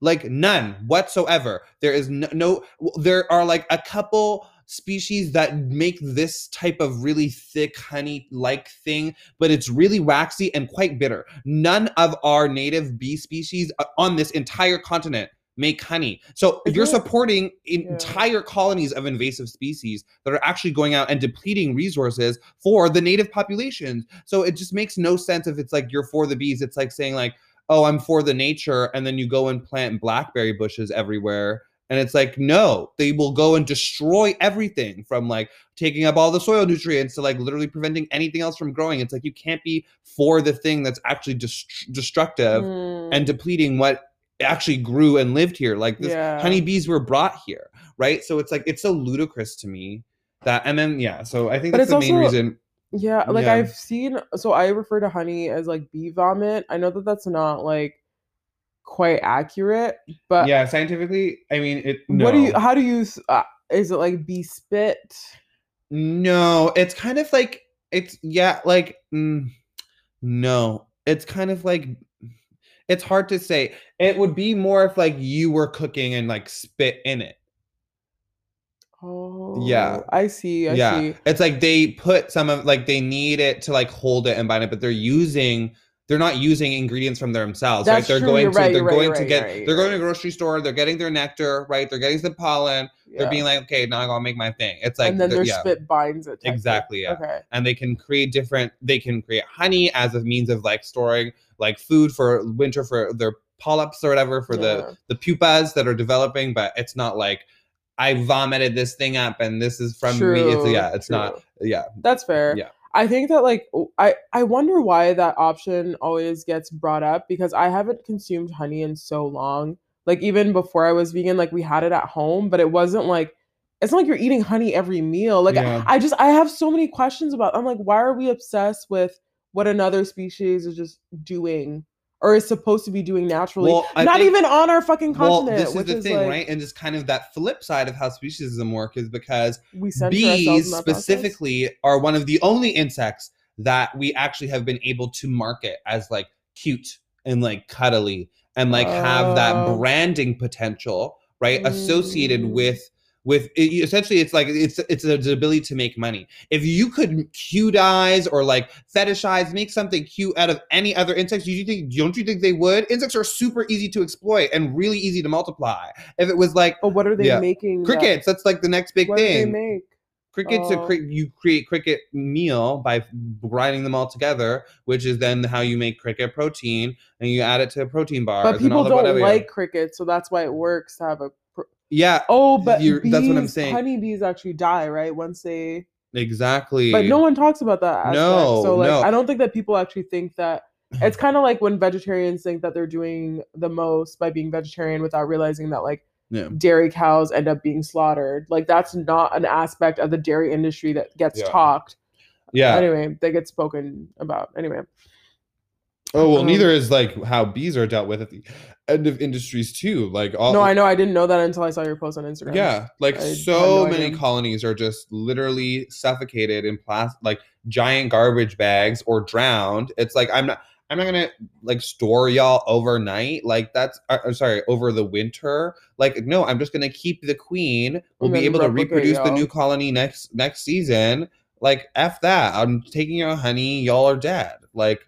Like none whatsoever. There is no, no there are like a couple species that make this type of really thick honey like thing, but it's really waxy and quite bitter. None of our native bee species uh, on this entire continent make honey. So Is you're it- supporting entire colonies of invasive species that are actually going out and depleting resources for the native populations. So it just makes no sense if it's like you're for the bees. It's like saying like, "Oh, I'm for the nature," and then you go and plant blackberry bushes everywhere. And it's like, no, they will go and destroy everything from like taking up all the soil nutrients to like literally preventing anything else from growing. It's like you can't be for the thing that's actually dest- destructive Mm. and depleting what actually grew and lived here. Like this Yeah. honeybees were brought here, right? So it's like it's so ludicrous to me that and then yeah, so I think But that's the main also- reason. Yeah, like Yeah. I've seen so I refer to honey as like bee vomit. I know that that's not like quite accurate, but yeah, scientifically, I mean it what do you how do you uh, is it like bee spit? No, it's kind of like it's yeah, like mm, no, it's kind of like it's hard to say. It would be more if like you were cooking and like spit in it. Oh, yeah, I see. I yeah, see. it's like they put some of like they need it to like hold it and bind it, but they're using they're not using ingredients from themselves, right? They're true, going you're to right, they're you're right, going to get right, they're going to the grocery store, they're getting their nectar, right? They're getting some pollen. They're being like, okay, now I'm gonna make my thing. It's like and then the- their yeah. spit binds it. Exactly, yeah. Okay. and they can create different they can create honey as a means of like storing like food for winter for their polyps or whatever for Yeah. the the pupas that are developing, but it's not like I vomited this thing up and this is from me. It's yeah, it's not yeah. That's fair. Yeah. I think that like I I wonder why that option always gets brought up because I haven't consumed honey in so long. Like even before I was vegan, like we had it at home, but it wasn't like it's not like you're eating honey every meal. Like Yeah. I, I just I have so many questions about. I'm like, why are we obsessed with what another species is just doing or is supposed to be doing naturally? Well, not think- even on our fucking Well, continent. this is the is thing, like, right? And it's kind of that flip side of how speciesism work is because We bees that process. specifically are one of the only insects that we actually have been able to market as like cute and like cuddly and like have that Oh. branding potential right associated Mm. with with it, essentially it's like it's it's the ability to make money if you could cutize or like fetishize make something cute out of any other insects do you think don't you think they would insects are super easy to exploit and really easy to multiply if it was like oh, what are they Yeah. making? that- crickets that's like the next big thing. what do they make? Cricket's Oh. cri- you create cricket meal by grinding them all together, which is then how you make cricket protein, and you add it to a protein bars. But and all people don't like crickets, so that's why it works to have a. Yeah, oh, but You're- that's what I'm saying. Honeybees actually die right once they. exactly. But no one talks about that. Aspect. No, so like no. I don't think that people actually think that. It's kind of like when vegetarians think that they're doing the most by being vegetarian without realizing that like Yeah. dairy cows end up being slaughtered. Like that's not an aspect of the dairy industry that gets Yeah. talked. Yeah. Anyway, they get spoken about. Anyway. Oh well, um, neither is like how bees are dealt with at the end of industries too. Like all. No, I know. I didn't know that until I saw your post on Instagram. Yeah, like I so no many idea. colonies are just literally suffocated in plastic, like giant garbage bags, or drowned. It's like I'm not, I'm not gonna like store y'all overnight. Like that's, uh, I'm sorry, over the winter. Like no, I'm just gonna keep the queen. We'll be able to reproduce the y'all. new colony next next season. Like f that. I'm taking your honey. Y'all are dead. Like.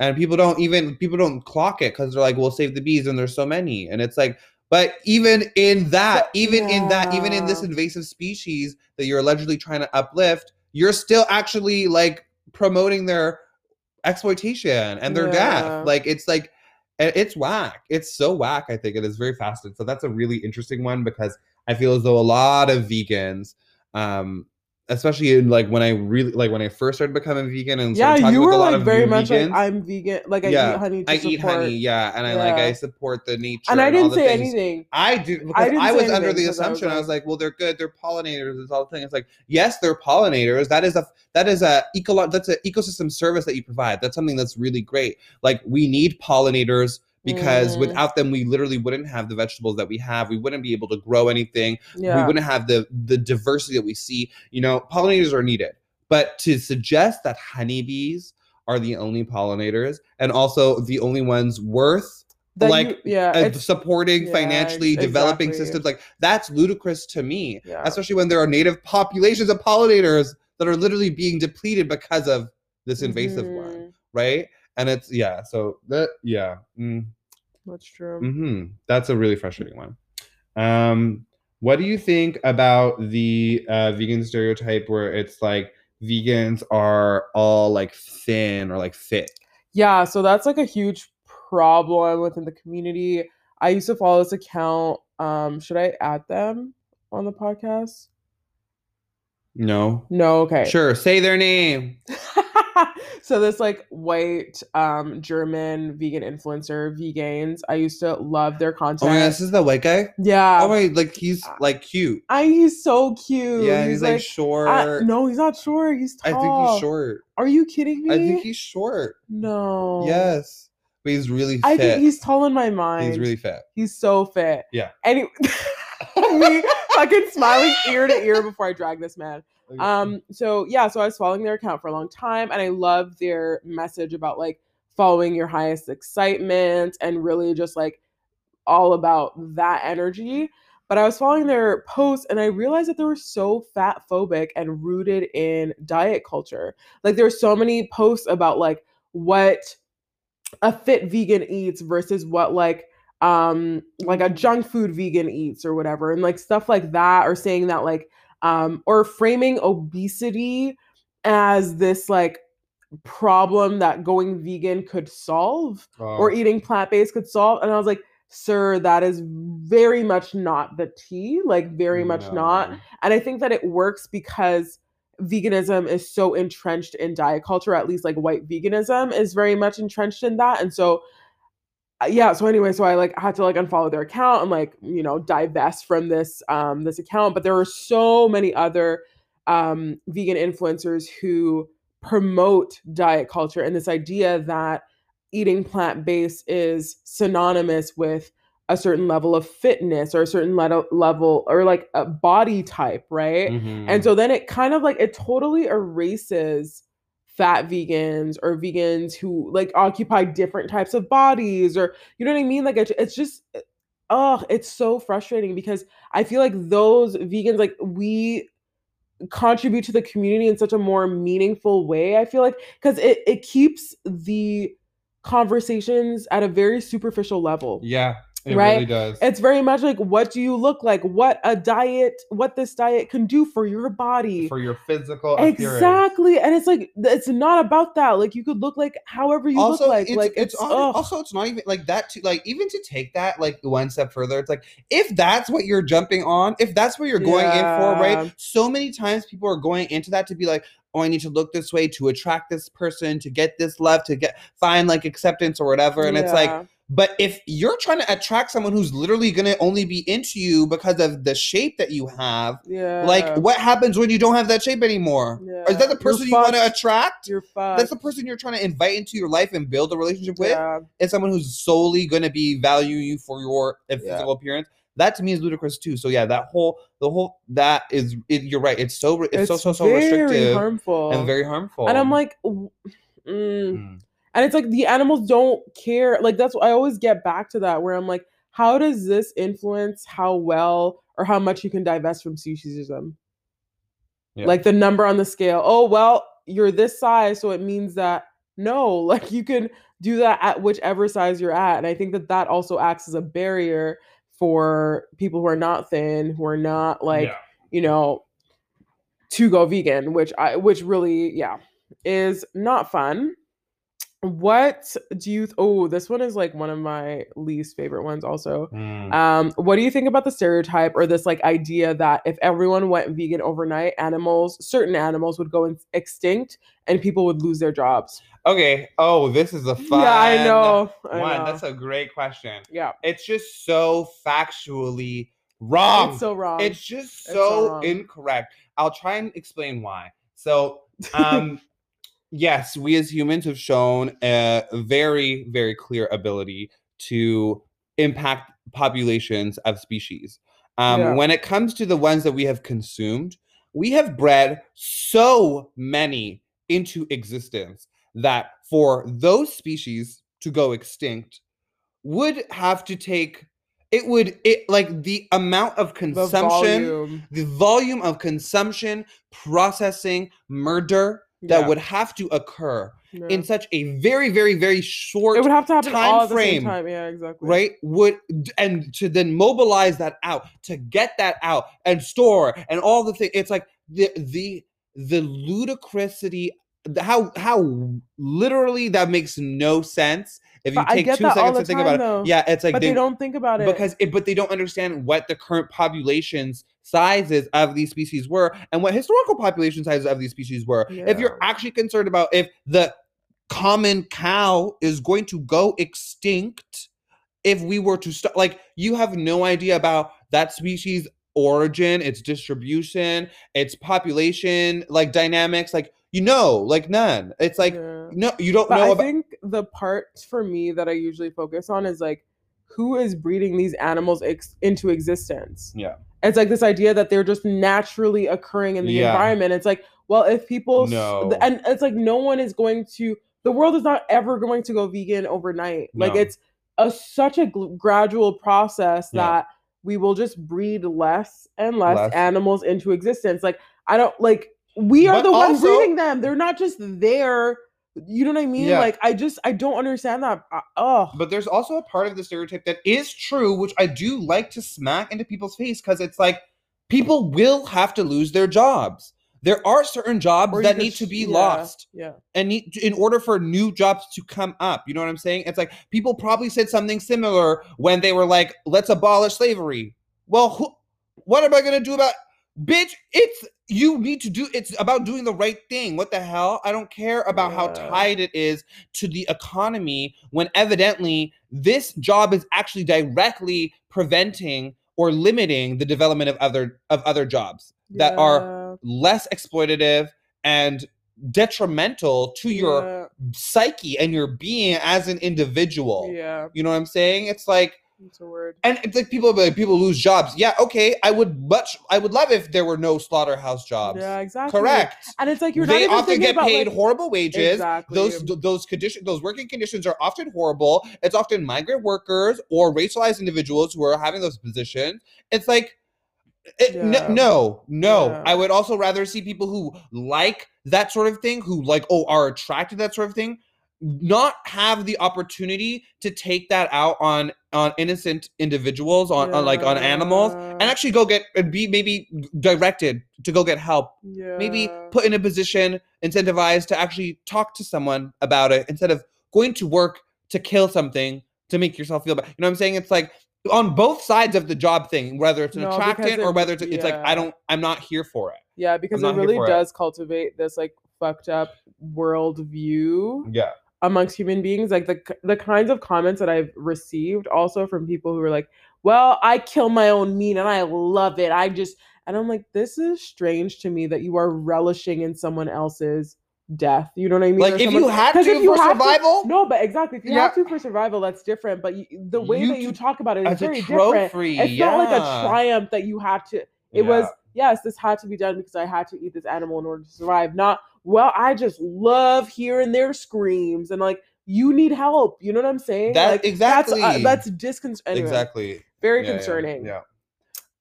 And people don't even people don't clock it because they're like, we'll save the bees, and there's so many. And it's like, but even in that, But- even in that, even in this invasive species that you're allegedly trying to uplift, you're still actually like promoting their exploitation and their Yeah. death. Like it's like it's whack. It's so whack. I think it is very fascinating. So that's a really interesting one because I feel as though a lot of vegans, um, especially in like when I really like when I first started becoming vegan and Yeah, you with were a lot like of very much vegans, like I'm vegan. Like I Yeah, eat honey to I support. eat honey, yeah, and I like I support the nature and I didn't the say things. anything. I do because I I, was under the 'cause I was assumption I was like- like, well, they're good, they're pollinators. This whole thing. It's like, yes, they're pollinators. That is a that is a eco that's an ecosystem service that you provide. That's something that's really great. Like we need pollinators because Mm. without them, we literally wouldn't have the vegetables that we have. We wouldn't be able to grow anything. We wouldn't have the the diversity that we see. You know, pollinators are needed, but to suggest that honeybees are the only pollinators and also the only ones worth That like, you- yeah, uh, supporting yeah, financially ex- developing systems like that's ludicrous to me yeah. especially when there are native populations of pollinators that are literally being depleted because of this invasive one Mhm. right and it's yeah so that yeah mm, That's true. hmm that's a really frustrating one um what do you think about the uh, vegan stereotype where it's like vegans are all like thin or like fit Yeah, so that's like a huge problem within the community. I used to follow this account. Um, should I add them on the podcast? no No, okay. sure say their name so this like white um German vegan influencer, vegans. I used to love their oh content. my god this is the white guy yeah. oh my like he's like cute I he's so cute. Yeah, he's, like, short. I- no, he's not short. He's tall. I think he's short. Are you kidding me? I think he's short. no. Yes, but he's really fit. I think he's tall in my mind. He's really fit. He's so fit. Yeah. Anyway, me fucking smiling ear to ear before I drag this man. Um, so yeah, so I was following their account for a long time and I love their message about like following your highest excitement and really just like all about that energy. But I was following their posts and I realized that they were so fat phobic and rooted in diet culture. Like there's so many posts about like what a fit vegan eats versus what like um like a junk food vegan eats or whatever and like stuff like that or saying that like um or framing obesity as this like problem that going vegan could solve Oh. or eating plant-based could solve and i was like sir that is very much not the tea like very much not and i think that it works because veganism is so entrenched in diet culture at least like white veganism is very much entrenched in that and so yeah so anyway so i like had to like unfollow their account and like you know divest from this um this account but there were so many other um vegan influencers who promote diet culture and this idea that eating plant-based is synonymous with a certain level of fitness or a certain le- level or like a body type right Mhm. and so then it kind of like it totally erases fat vegans or vegans who like occupy different types of bodies or you know what I mean? Like it, it's just oh, it's so frustrating because I feel like those vegans like we contribute to the community in such a more meaningful way. I feel like because it it keeps the conversations at a very superficial level. yeah, it Right? really does. It's very much like what do you look like? What a diet, what this diet can do for your body. for your physical appearance. Exactly. And it's like it's not about that. Like you could look like however you also, look like. it's, like it's, it's, on- also it's not even like that. To, like even to take that like one step further, it's like if that's what you're jumping on, if that's what you're going in for, right? So many times people are going into that to be like, oh, I need to look this way to attract this person, to get this love, to get find like acceptance or whatever, and it's like. But if you're trying to attract someone who's literally going to only be into you because of the shape that you have, yeah. like what happens when you don't have that shape anymore? Yeah. Is that the person you want to attract? You're fucked. That's the person you're trying to invite into your life and build a relationship with. yeah. Is someone who's solely going to be value you for your physical appearance. That to me is ludicrous too. So yeah, that whole the whole that is it, you're right. It's so it's, so so so very restrictive harmful. and very harmful. and I'm like, mm. Mm. And it's like the animals don't care. Like that's I always get back to that where I'm like, how does this influence how well or how much you can divest from speciesism? Yeah. Like the number on the scale. Oh well, you're this size, so it means that no, like you can do that at whichever size you're at, and I think that that also acts as a barrier for people who are not thin, who are not like Yeah. you know to go vegan which i which really yeah is not fun what do you oh this one is like one of my least favorite ones also Mm. um what do you think about the stereotype or this like idea that if everyone went vegan overnight animals certain animals would go in- extinct and people would lose their jobs Okay. Oh, this is a fun. yeah i know, I One. know. That's a great question. yeah It's just so factually wrong. it's so wrong It's just It's so so wrong. incorrect. I'll try and explain why. So, um, yes, we as humans have shown a very, very clear ability to impact populations of species. Um, Yeah. When it comes to the ones that we have consumed, we have bred so many into existence that for those species to go extinct would have to take it would it like the amount of the consumption volume. the volume of consumption processing murder that Yeah, would have to occur yeah. in such a very very very short it would have to happen time all at the frame, time. Yeah exactly. right? Would and to then mobilize that out to get that out and store and all the thing it's like the the the ludicrousity how how literally that makes no sense if you But take two seconds to think time, about though. it yeah it's like but they, don't think about it. because it, but they don't understand what the current populations sizes of these species were and what historical population sizes of these species were if you're actually concerned about if the common cow is going to go extinct if we were to start like you have no idea about that species origin its distribution its population like dynamics like you know like none it's like Yeah. no you don't But know I about think the part for me that I usually focus on is like who is breeding these animals ex- into existence. Yeah. It's like this idea that they're just naturally occurring in the Yeah. environment. It's like, well, if people No. and it's like no one is going to the world is not ever going to go vegan overnight. Like it's a such a gradual process Yeah. that we will just breed less and less, Less. animals into existence. Like I don't like we are But the ones also- breeding them. They're not just there. You know what I mean? Yeah. Like I just I don't understand that. Uh, Oh, But there's also a part of the stereotype that is true, which I do like to smack into people's face because it's like people will have to lose their jobs. there are certain jobs that need to be yeah, lost Yeah. and need in order for new jobs to come up. You know what I'm saying? It's like people probably said something similar when they were like, "Let's abolish slavery." Well, who, what am I gonna do about? Bitch, it's you need to do. It's about doing the right thing. What the hell? I don't care about how tied it is to the economy when evidently this job is actually directly preventing or limiting the development of other of other jobs that are less exploitative and detrimental to your psyche and your being as an individual. Yeah. yeah. You know what I'm saying? It's like It's a word. and it's like people like people lose jobs. Yeah, okay. I would much I would love if there were no slaughterhouse jobs. Yeah, exactly. Correct. And it's like you're not they often get about, paid like- horrible wages. Exactly. Those those conditions, those working conditions are often horrible. It's often migrant workers or racialized individuals who are having those positions. It's like, it, n- Yeah. no, no. Yeah. I would also rather see people who like that sort of thing, who like, oh, are attracted to that sort of thing, not have the opportunity to take that out on on innocent individuals, on, on like on animals, and actually go get and be maybe directed to go get help yeah. maybe put in a position incentivized to actually talk to someone about it instead of going to work to kill something to make yourself feel bad. You know what I'm saying? It's like on both sides of the job thing, whether it's an No, attractant or whether it's, it's like I don't, I'm not here for it. Yeah, because it really for it. does cultivate this like fucked up world view Yeah, amongst human beings. Like the the kinds of comments that I've received also from people who are like, "Well, I kill my own meat and I love it. I just," and I'm like, "This is strange to me that you are relishing in someone else's death." You know what I mean? Or like if someone- you had to if you for have to- survival, no, but exactly. If you Yeah. have to for survival, that's different. But you, the way You that you talk about it is very different. It's not like a triumph that you have to. It was Yeah. Yes, this had to be done because I had to eat this animal in order to survive. Not well, I just love hearing their screams and like you need help. You know what I'm saying? That- like, exactly. That's uh, that's disconcerting. exactly. Very Yeah, yeah, concerning. Yeah.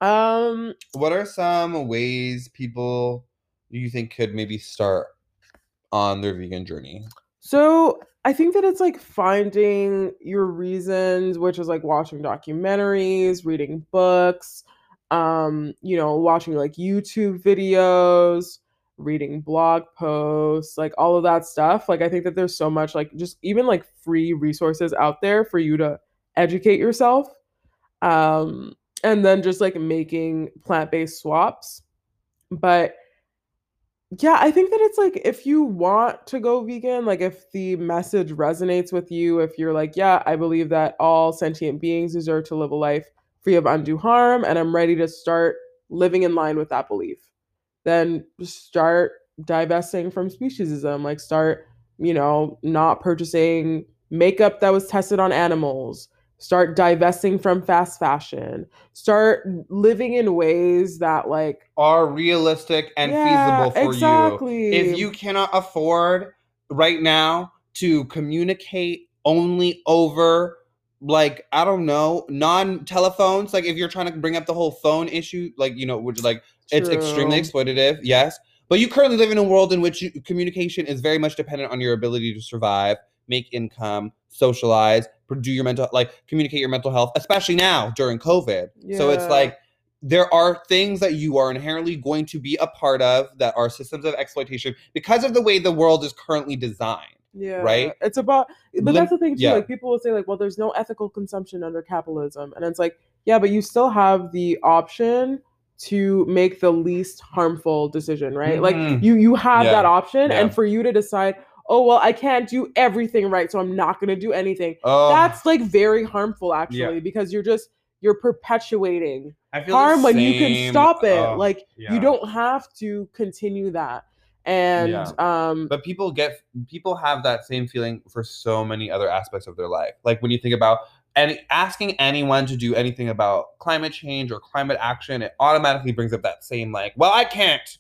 Um. What are some ways people you think could maybe start on their vegan journey? So I think that it's like finding your reasons, which is like watching documentaries, reading books, um, you know, watching like YouTube videos, reading blog posts, like all of that stuff. Like I think that there's so much like just even like free resources out there for you to educate yourself. Um, and then just like making plant-based swaps. But yeah, I think that it's like if you want to go vegan, like if the message resonates with you, if you're like, yeah, I believe that all sentient beings deserve to live a life free of undue harm, and I'm ready to start living in line with that belief, then start divesting from speciesism. Like, start, you know, not purchasing makeup that was tested on animals. Start divesting from fast fashion. Start living in ways that, like, Are realistic and yeah, feasible for you. exactly. if you cannot afford right now to communicate only over like i don't know non telephones like if you're trying to bring up the whole phone issue like you know which like it's extremely exploitative yes but you currently live in a world in which you, communication is very much dependent on your ability to survive make income socialize do your mental like communicate your mental health especially now during covid. So it's like there are things that you are inherently going to be a part of that are systems of exploitation because of the way the world is currently designed. Yeah, right? It's about, but Lim- that's the thing too. yeah. Like people will say, like, well, there's no ethical consumption under capitalism, and it's like, yeah, but you still have the option to make the least harmful decision, right? Mhm. Like you you have Yeah. that option, Yeah. and for you to decide, oh well, I can't do everything right, so I'm not going to do anything. Oh, That's like very harmful, actually, because you're just you're perpetuating harm when you can stop it. oh, like yeah. you don't have to continue that. And Yeah. um But people get people have that same feeling for so many other aspects of their life. Like when you think about and asking anyone to do anything about climate change or climate action, it automatically brings up that same like, well, I can't,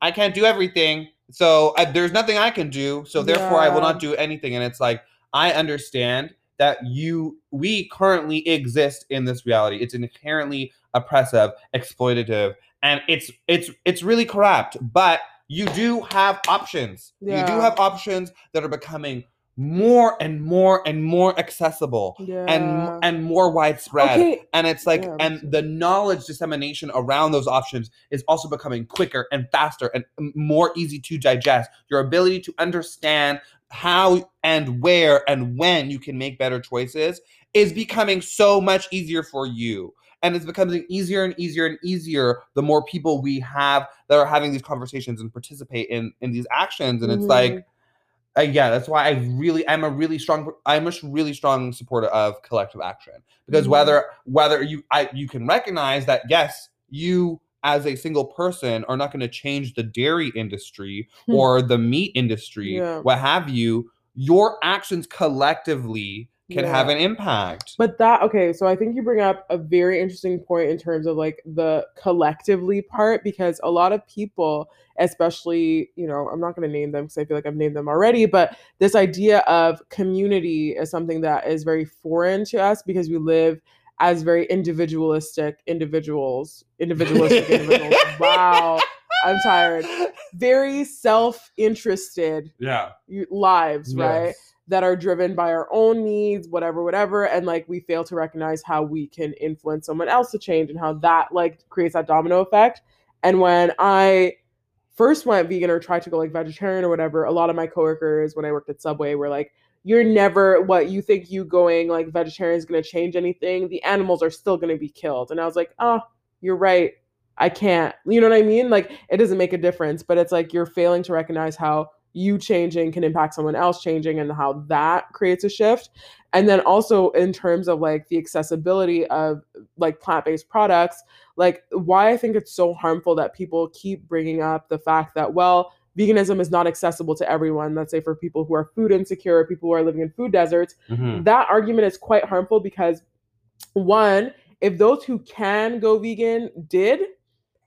I can't do everything, so I, there's nothing I can do, so therefore I will not do anything. And it's like I understand that you we currently exist in this reality. It's inherently oppressive, exploitative, and it's it's it's really corrupt. But you do have options. You do have options that are becoming more and more and more accessible Yeah. and and more widespread okay. and it's like Yeah, and the knowledge dissemination around those options is also becoming quicker and faster and more easy to digest your ability to understand how and where and when you can make better choices is becoming so much easier for you and it's becoming easier and easier and easier the more people we have that are having these conversations and participate in in these actions and it's Mhm. like uh, yeah, that's why I really I'm a really strong I'm a really strong supporter of collective action because Mhm. whether whether you I you can recognize that yes you as a single person are not going to change the dairy industry Hmm. or the meat industry Yeah. what have you your actions collectively can have an impact. But that okay, so I think you bring up a very interesting point in terms of like the collectively part because a lot of people, especially, you know, I'm not going to name them because I feel like I've named them already, but this idea of community is something that is very foreign to us because we live as very individualistic individuals, individualistic individuals. Wow, I'm tired. Very self-interested yeah lives, right? That are driven by our own needs, whatever, whatever. And like we fail to recognize how we can influence someone else to change and how that like creates that domino effect. And when I first went vegan or tried to go like vegetarian or whatever, a lot of my coworkers when I worked at Subway were like, you're never what you think you going like vegetarian is going to change anything. The animals are still going to be killed. And I was like, oh, you're right. I can't. You know what I mean? Like it doesn't make a difference, but it's like you're failing to recognize how you changing can impact someone else changing and how that creates a shift. And then also in terms of like the accessibility of like plant-based products, like why I think it's so harmful that people keep bringing up the fact that well, veganism is not accessible to everyone. Let's say for people who are food insecure, people who are living in food deserts, Mhm. that argument is quite harmful because one, if those who can go vegan did,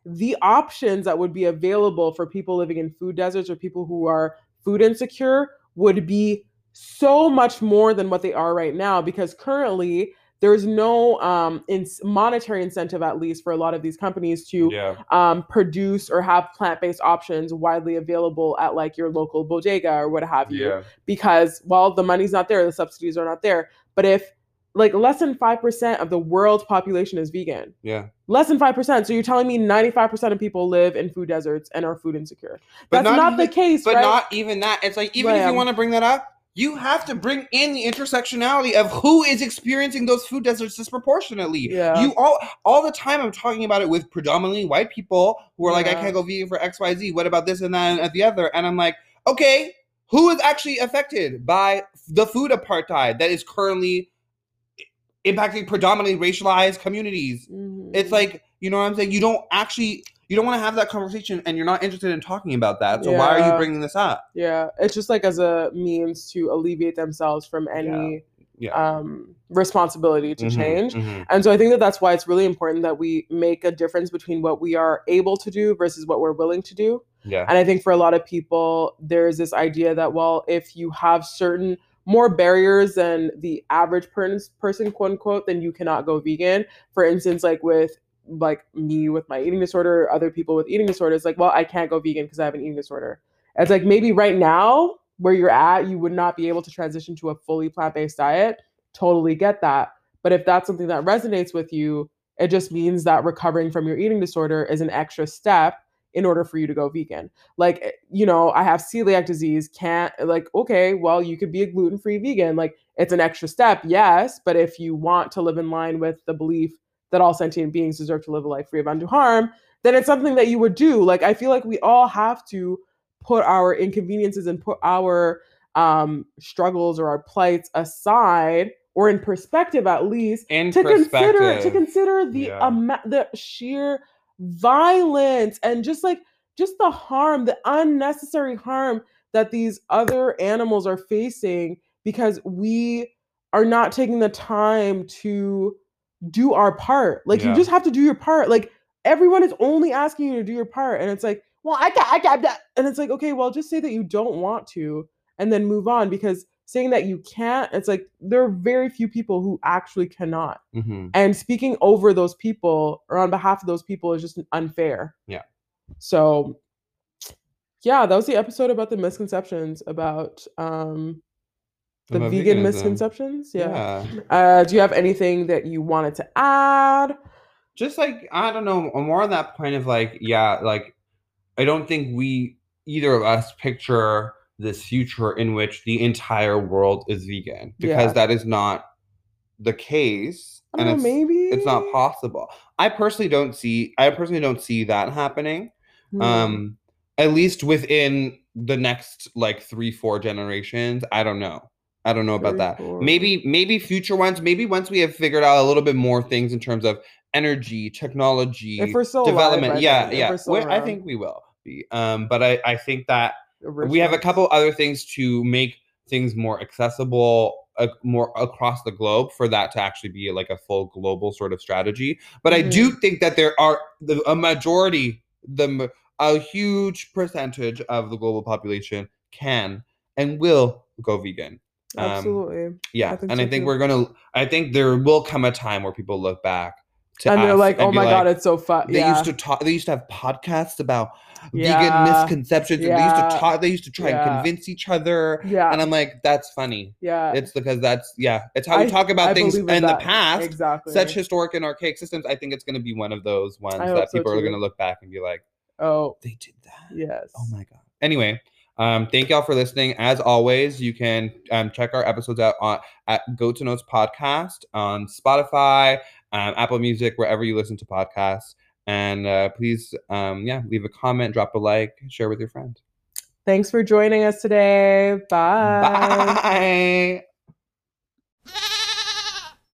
the options that would be available for people living in food deserts or people who are food insecure would be so much more than what they are right now because currently there's no um, in- monetary incentive at least for a lot of these companies to yeah. um, produce or have plant-based options widely available at like your local bodega or what have you yeah. because well the money's not there the subsidies are not there. But if like less than 5% of the world's population is vegan yeah less than 5% so you're telling me 95% of people live in food deserts and are food insecure But that's not, the even- case But right not even that. It's like even if you want to bring that up, you have to bring in the intersectionality of who is experiencing those food deserts disproportionately. Yeah. You all all the time I'm talking about it with predominantly white people who are like, I can't go vegan for XYZ. What about this and that and the other? And I'm like, okay, who is actually affected by the food apartheid that is currently impacting predominantly racialized communities? It's Mhm. like, you know what I'm saying? You don't actually you don't want to have that conversation and you're not interested in talking about that. So why are you bringing this up? yeah it's just like as a means to alleviate themselves from any Yeah. um responsibility to Mhm, change mhm. And so I think that that's why it's really important that we make a difference between what we are able to do versus what we're willing to do. Yeah. And I think for a lot of people, there's this idea that, well, if you have certain more barriers than the average per- person, quote unquote, then you cannot go vegan. For instance, like with like me with my eating disorder, other people with eating disorders, like, well, I can't go vegan because I have an eating disorder. It's like maybe right now where you're at, you would not be able to transition to a fully plant-based diet. Totally get that. But if that's something that resonates with you, it just means that recovering from your eating disorder is an extra step in order for you to go vegan. Like, eh, you know, I have celiac disease, can't, like, okay, well, you could be a gluten free vegan. Like, it's an extra step, yes. But if you want to live in line with the belief that all sentient beings deserve to live a life free of undue harm, then it's something that you would do. Like, I feel like we all have to put our inconveniences and put our um, struggles or our plights aside or in perspective at least In to consider to consider the Yeah. ama- the sheer violence and just like just the harm the unnecessary harm that these other animals are facing because we are not taking the time to do our part. Like you just have to do your part. Like everyone is only asking you to do your part and it's like well i can't i can't that and it's like okay well just say that you don't want to and then move on because saying that you can't it's like there are very few people who actually cannot Mhm. and speaking over those people or on behalf of those people is just unfair Yeah. so yeah that was the episode about the misconceptions about um the about vegan veganism. misconceptions. Yeah. yeah. Uh, do you have anything that you wanted to add? just like I don't know, more on that point of like, yeah, like I don't think we either of us picture this future in which the entire world is vegan because Yeah. that is not the case, and know. it's Maybe it's not possible. I personally don't see. I personally don't see that happening. Hmm. Um, at least within the next like three, four generations. I don't know. I don't know about that. four. Maybe, maybe future ones. Maybe once we have figured out a little bit more things in terms of energy, technology, If we're still alive, development. I yeah, think, yeah. still I think we will be. Um, but I, I think that we have a couple other things to make things more accessible uh, more across the globe for that to actually be like a full global sort of strategy but i do Mm-hmm. think that there are the, a majority the a huge percentage of the global population can and will go vegan um, Absolutely. yeah I think and so i think too. we're gonna i think there will come a time where people look back and they're like, oh my like, god, it's so fun. they Yeah. used to talk. They used to have podcasts about Yeah. vegan misconceptions, and they used to talk. They used to try Yeah. and convince each other. yeah. And I'm like, that's funny. yeah. It's because that's yeah. It's how we I- talk about I things in the past. Exactly. Such historic and archaic systems. I think it's going to be one of those ones that so people are going to look back and be like, oh, they did that. yes. Oh my god. Anyway, um, thank y'all for listening. As always, you can um, check our episodes out on at Go to Notes Podcast on Spotify, um, Apple Music, wherever you listen to podcasts. And uh, please, um, yeah, leave a comment, drop a like, share with your friend. Thanks for joining us today. Bye. Bye.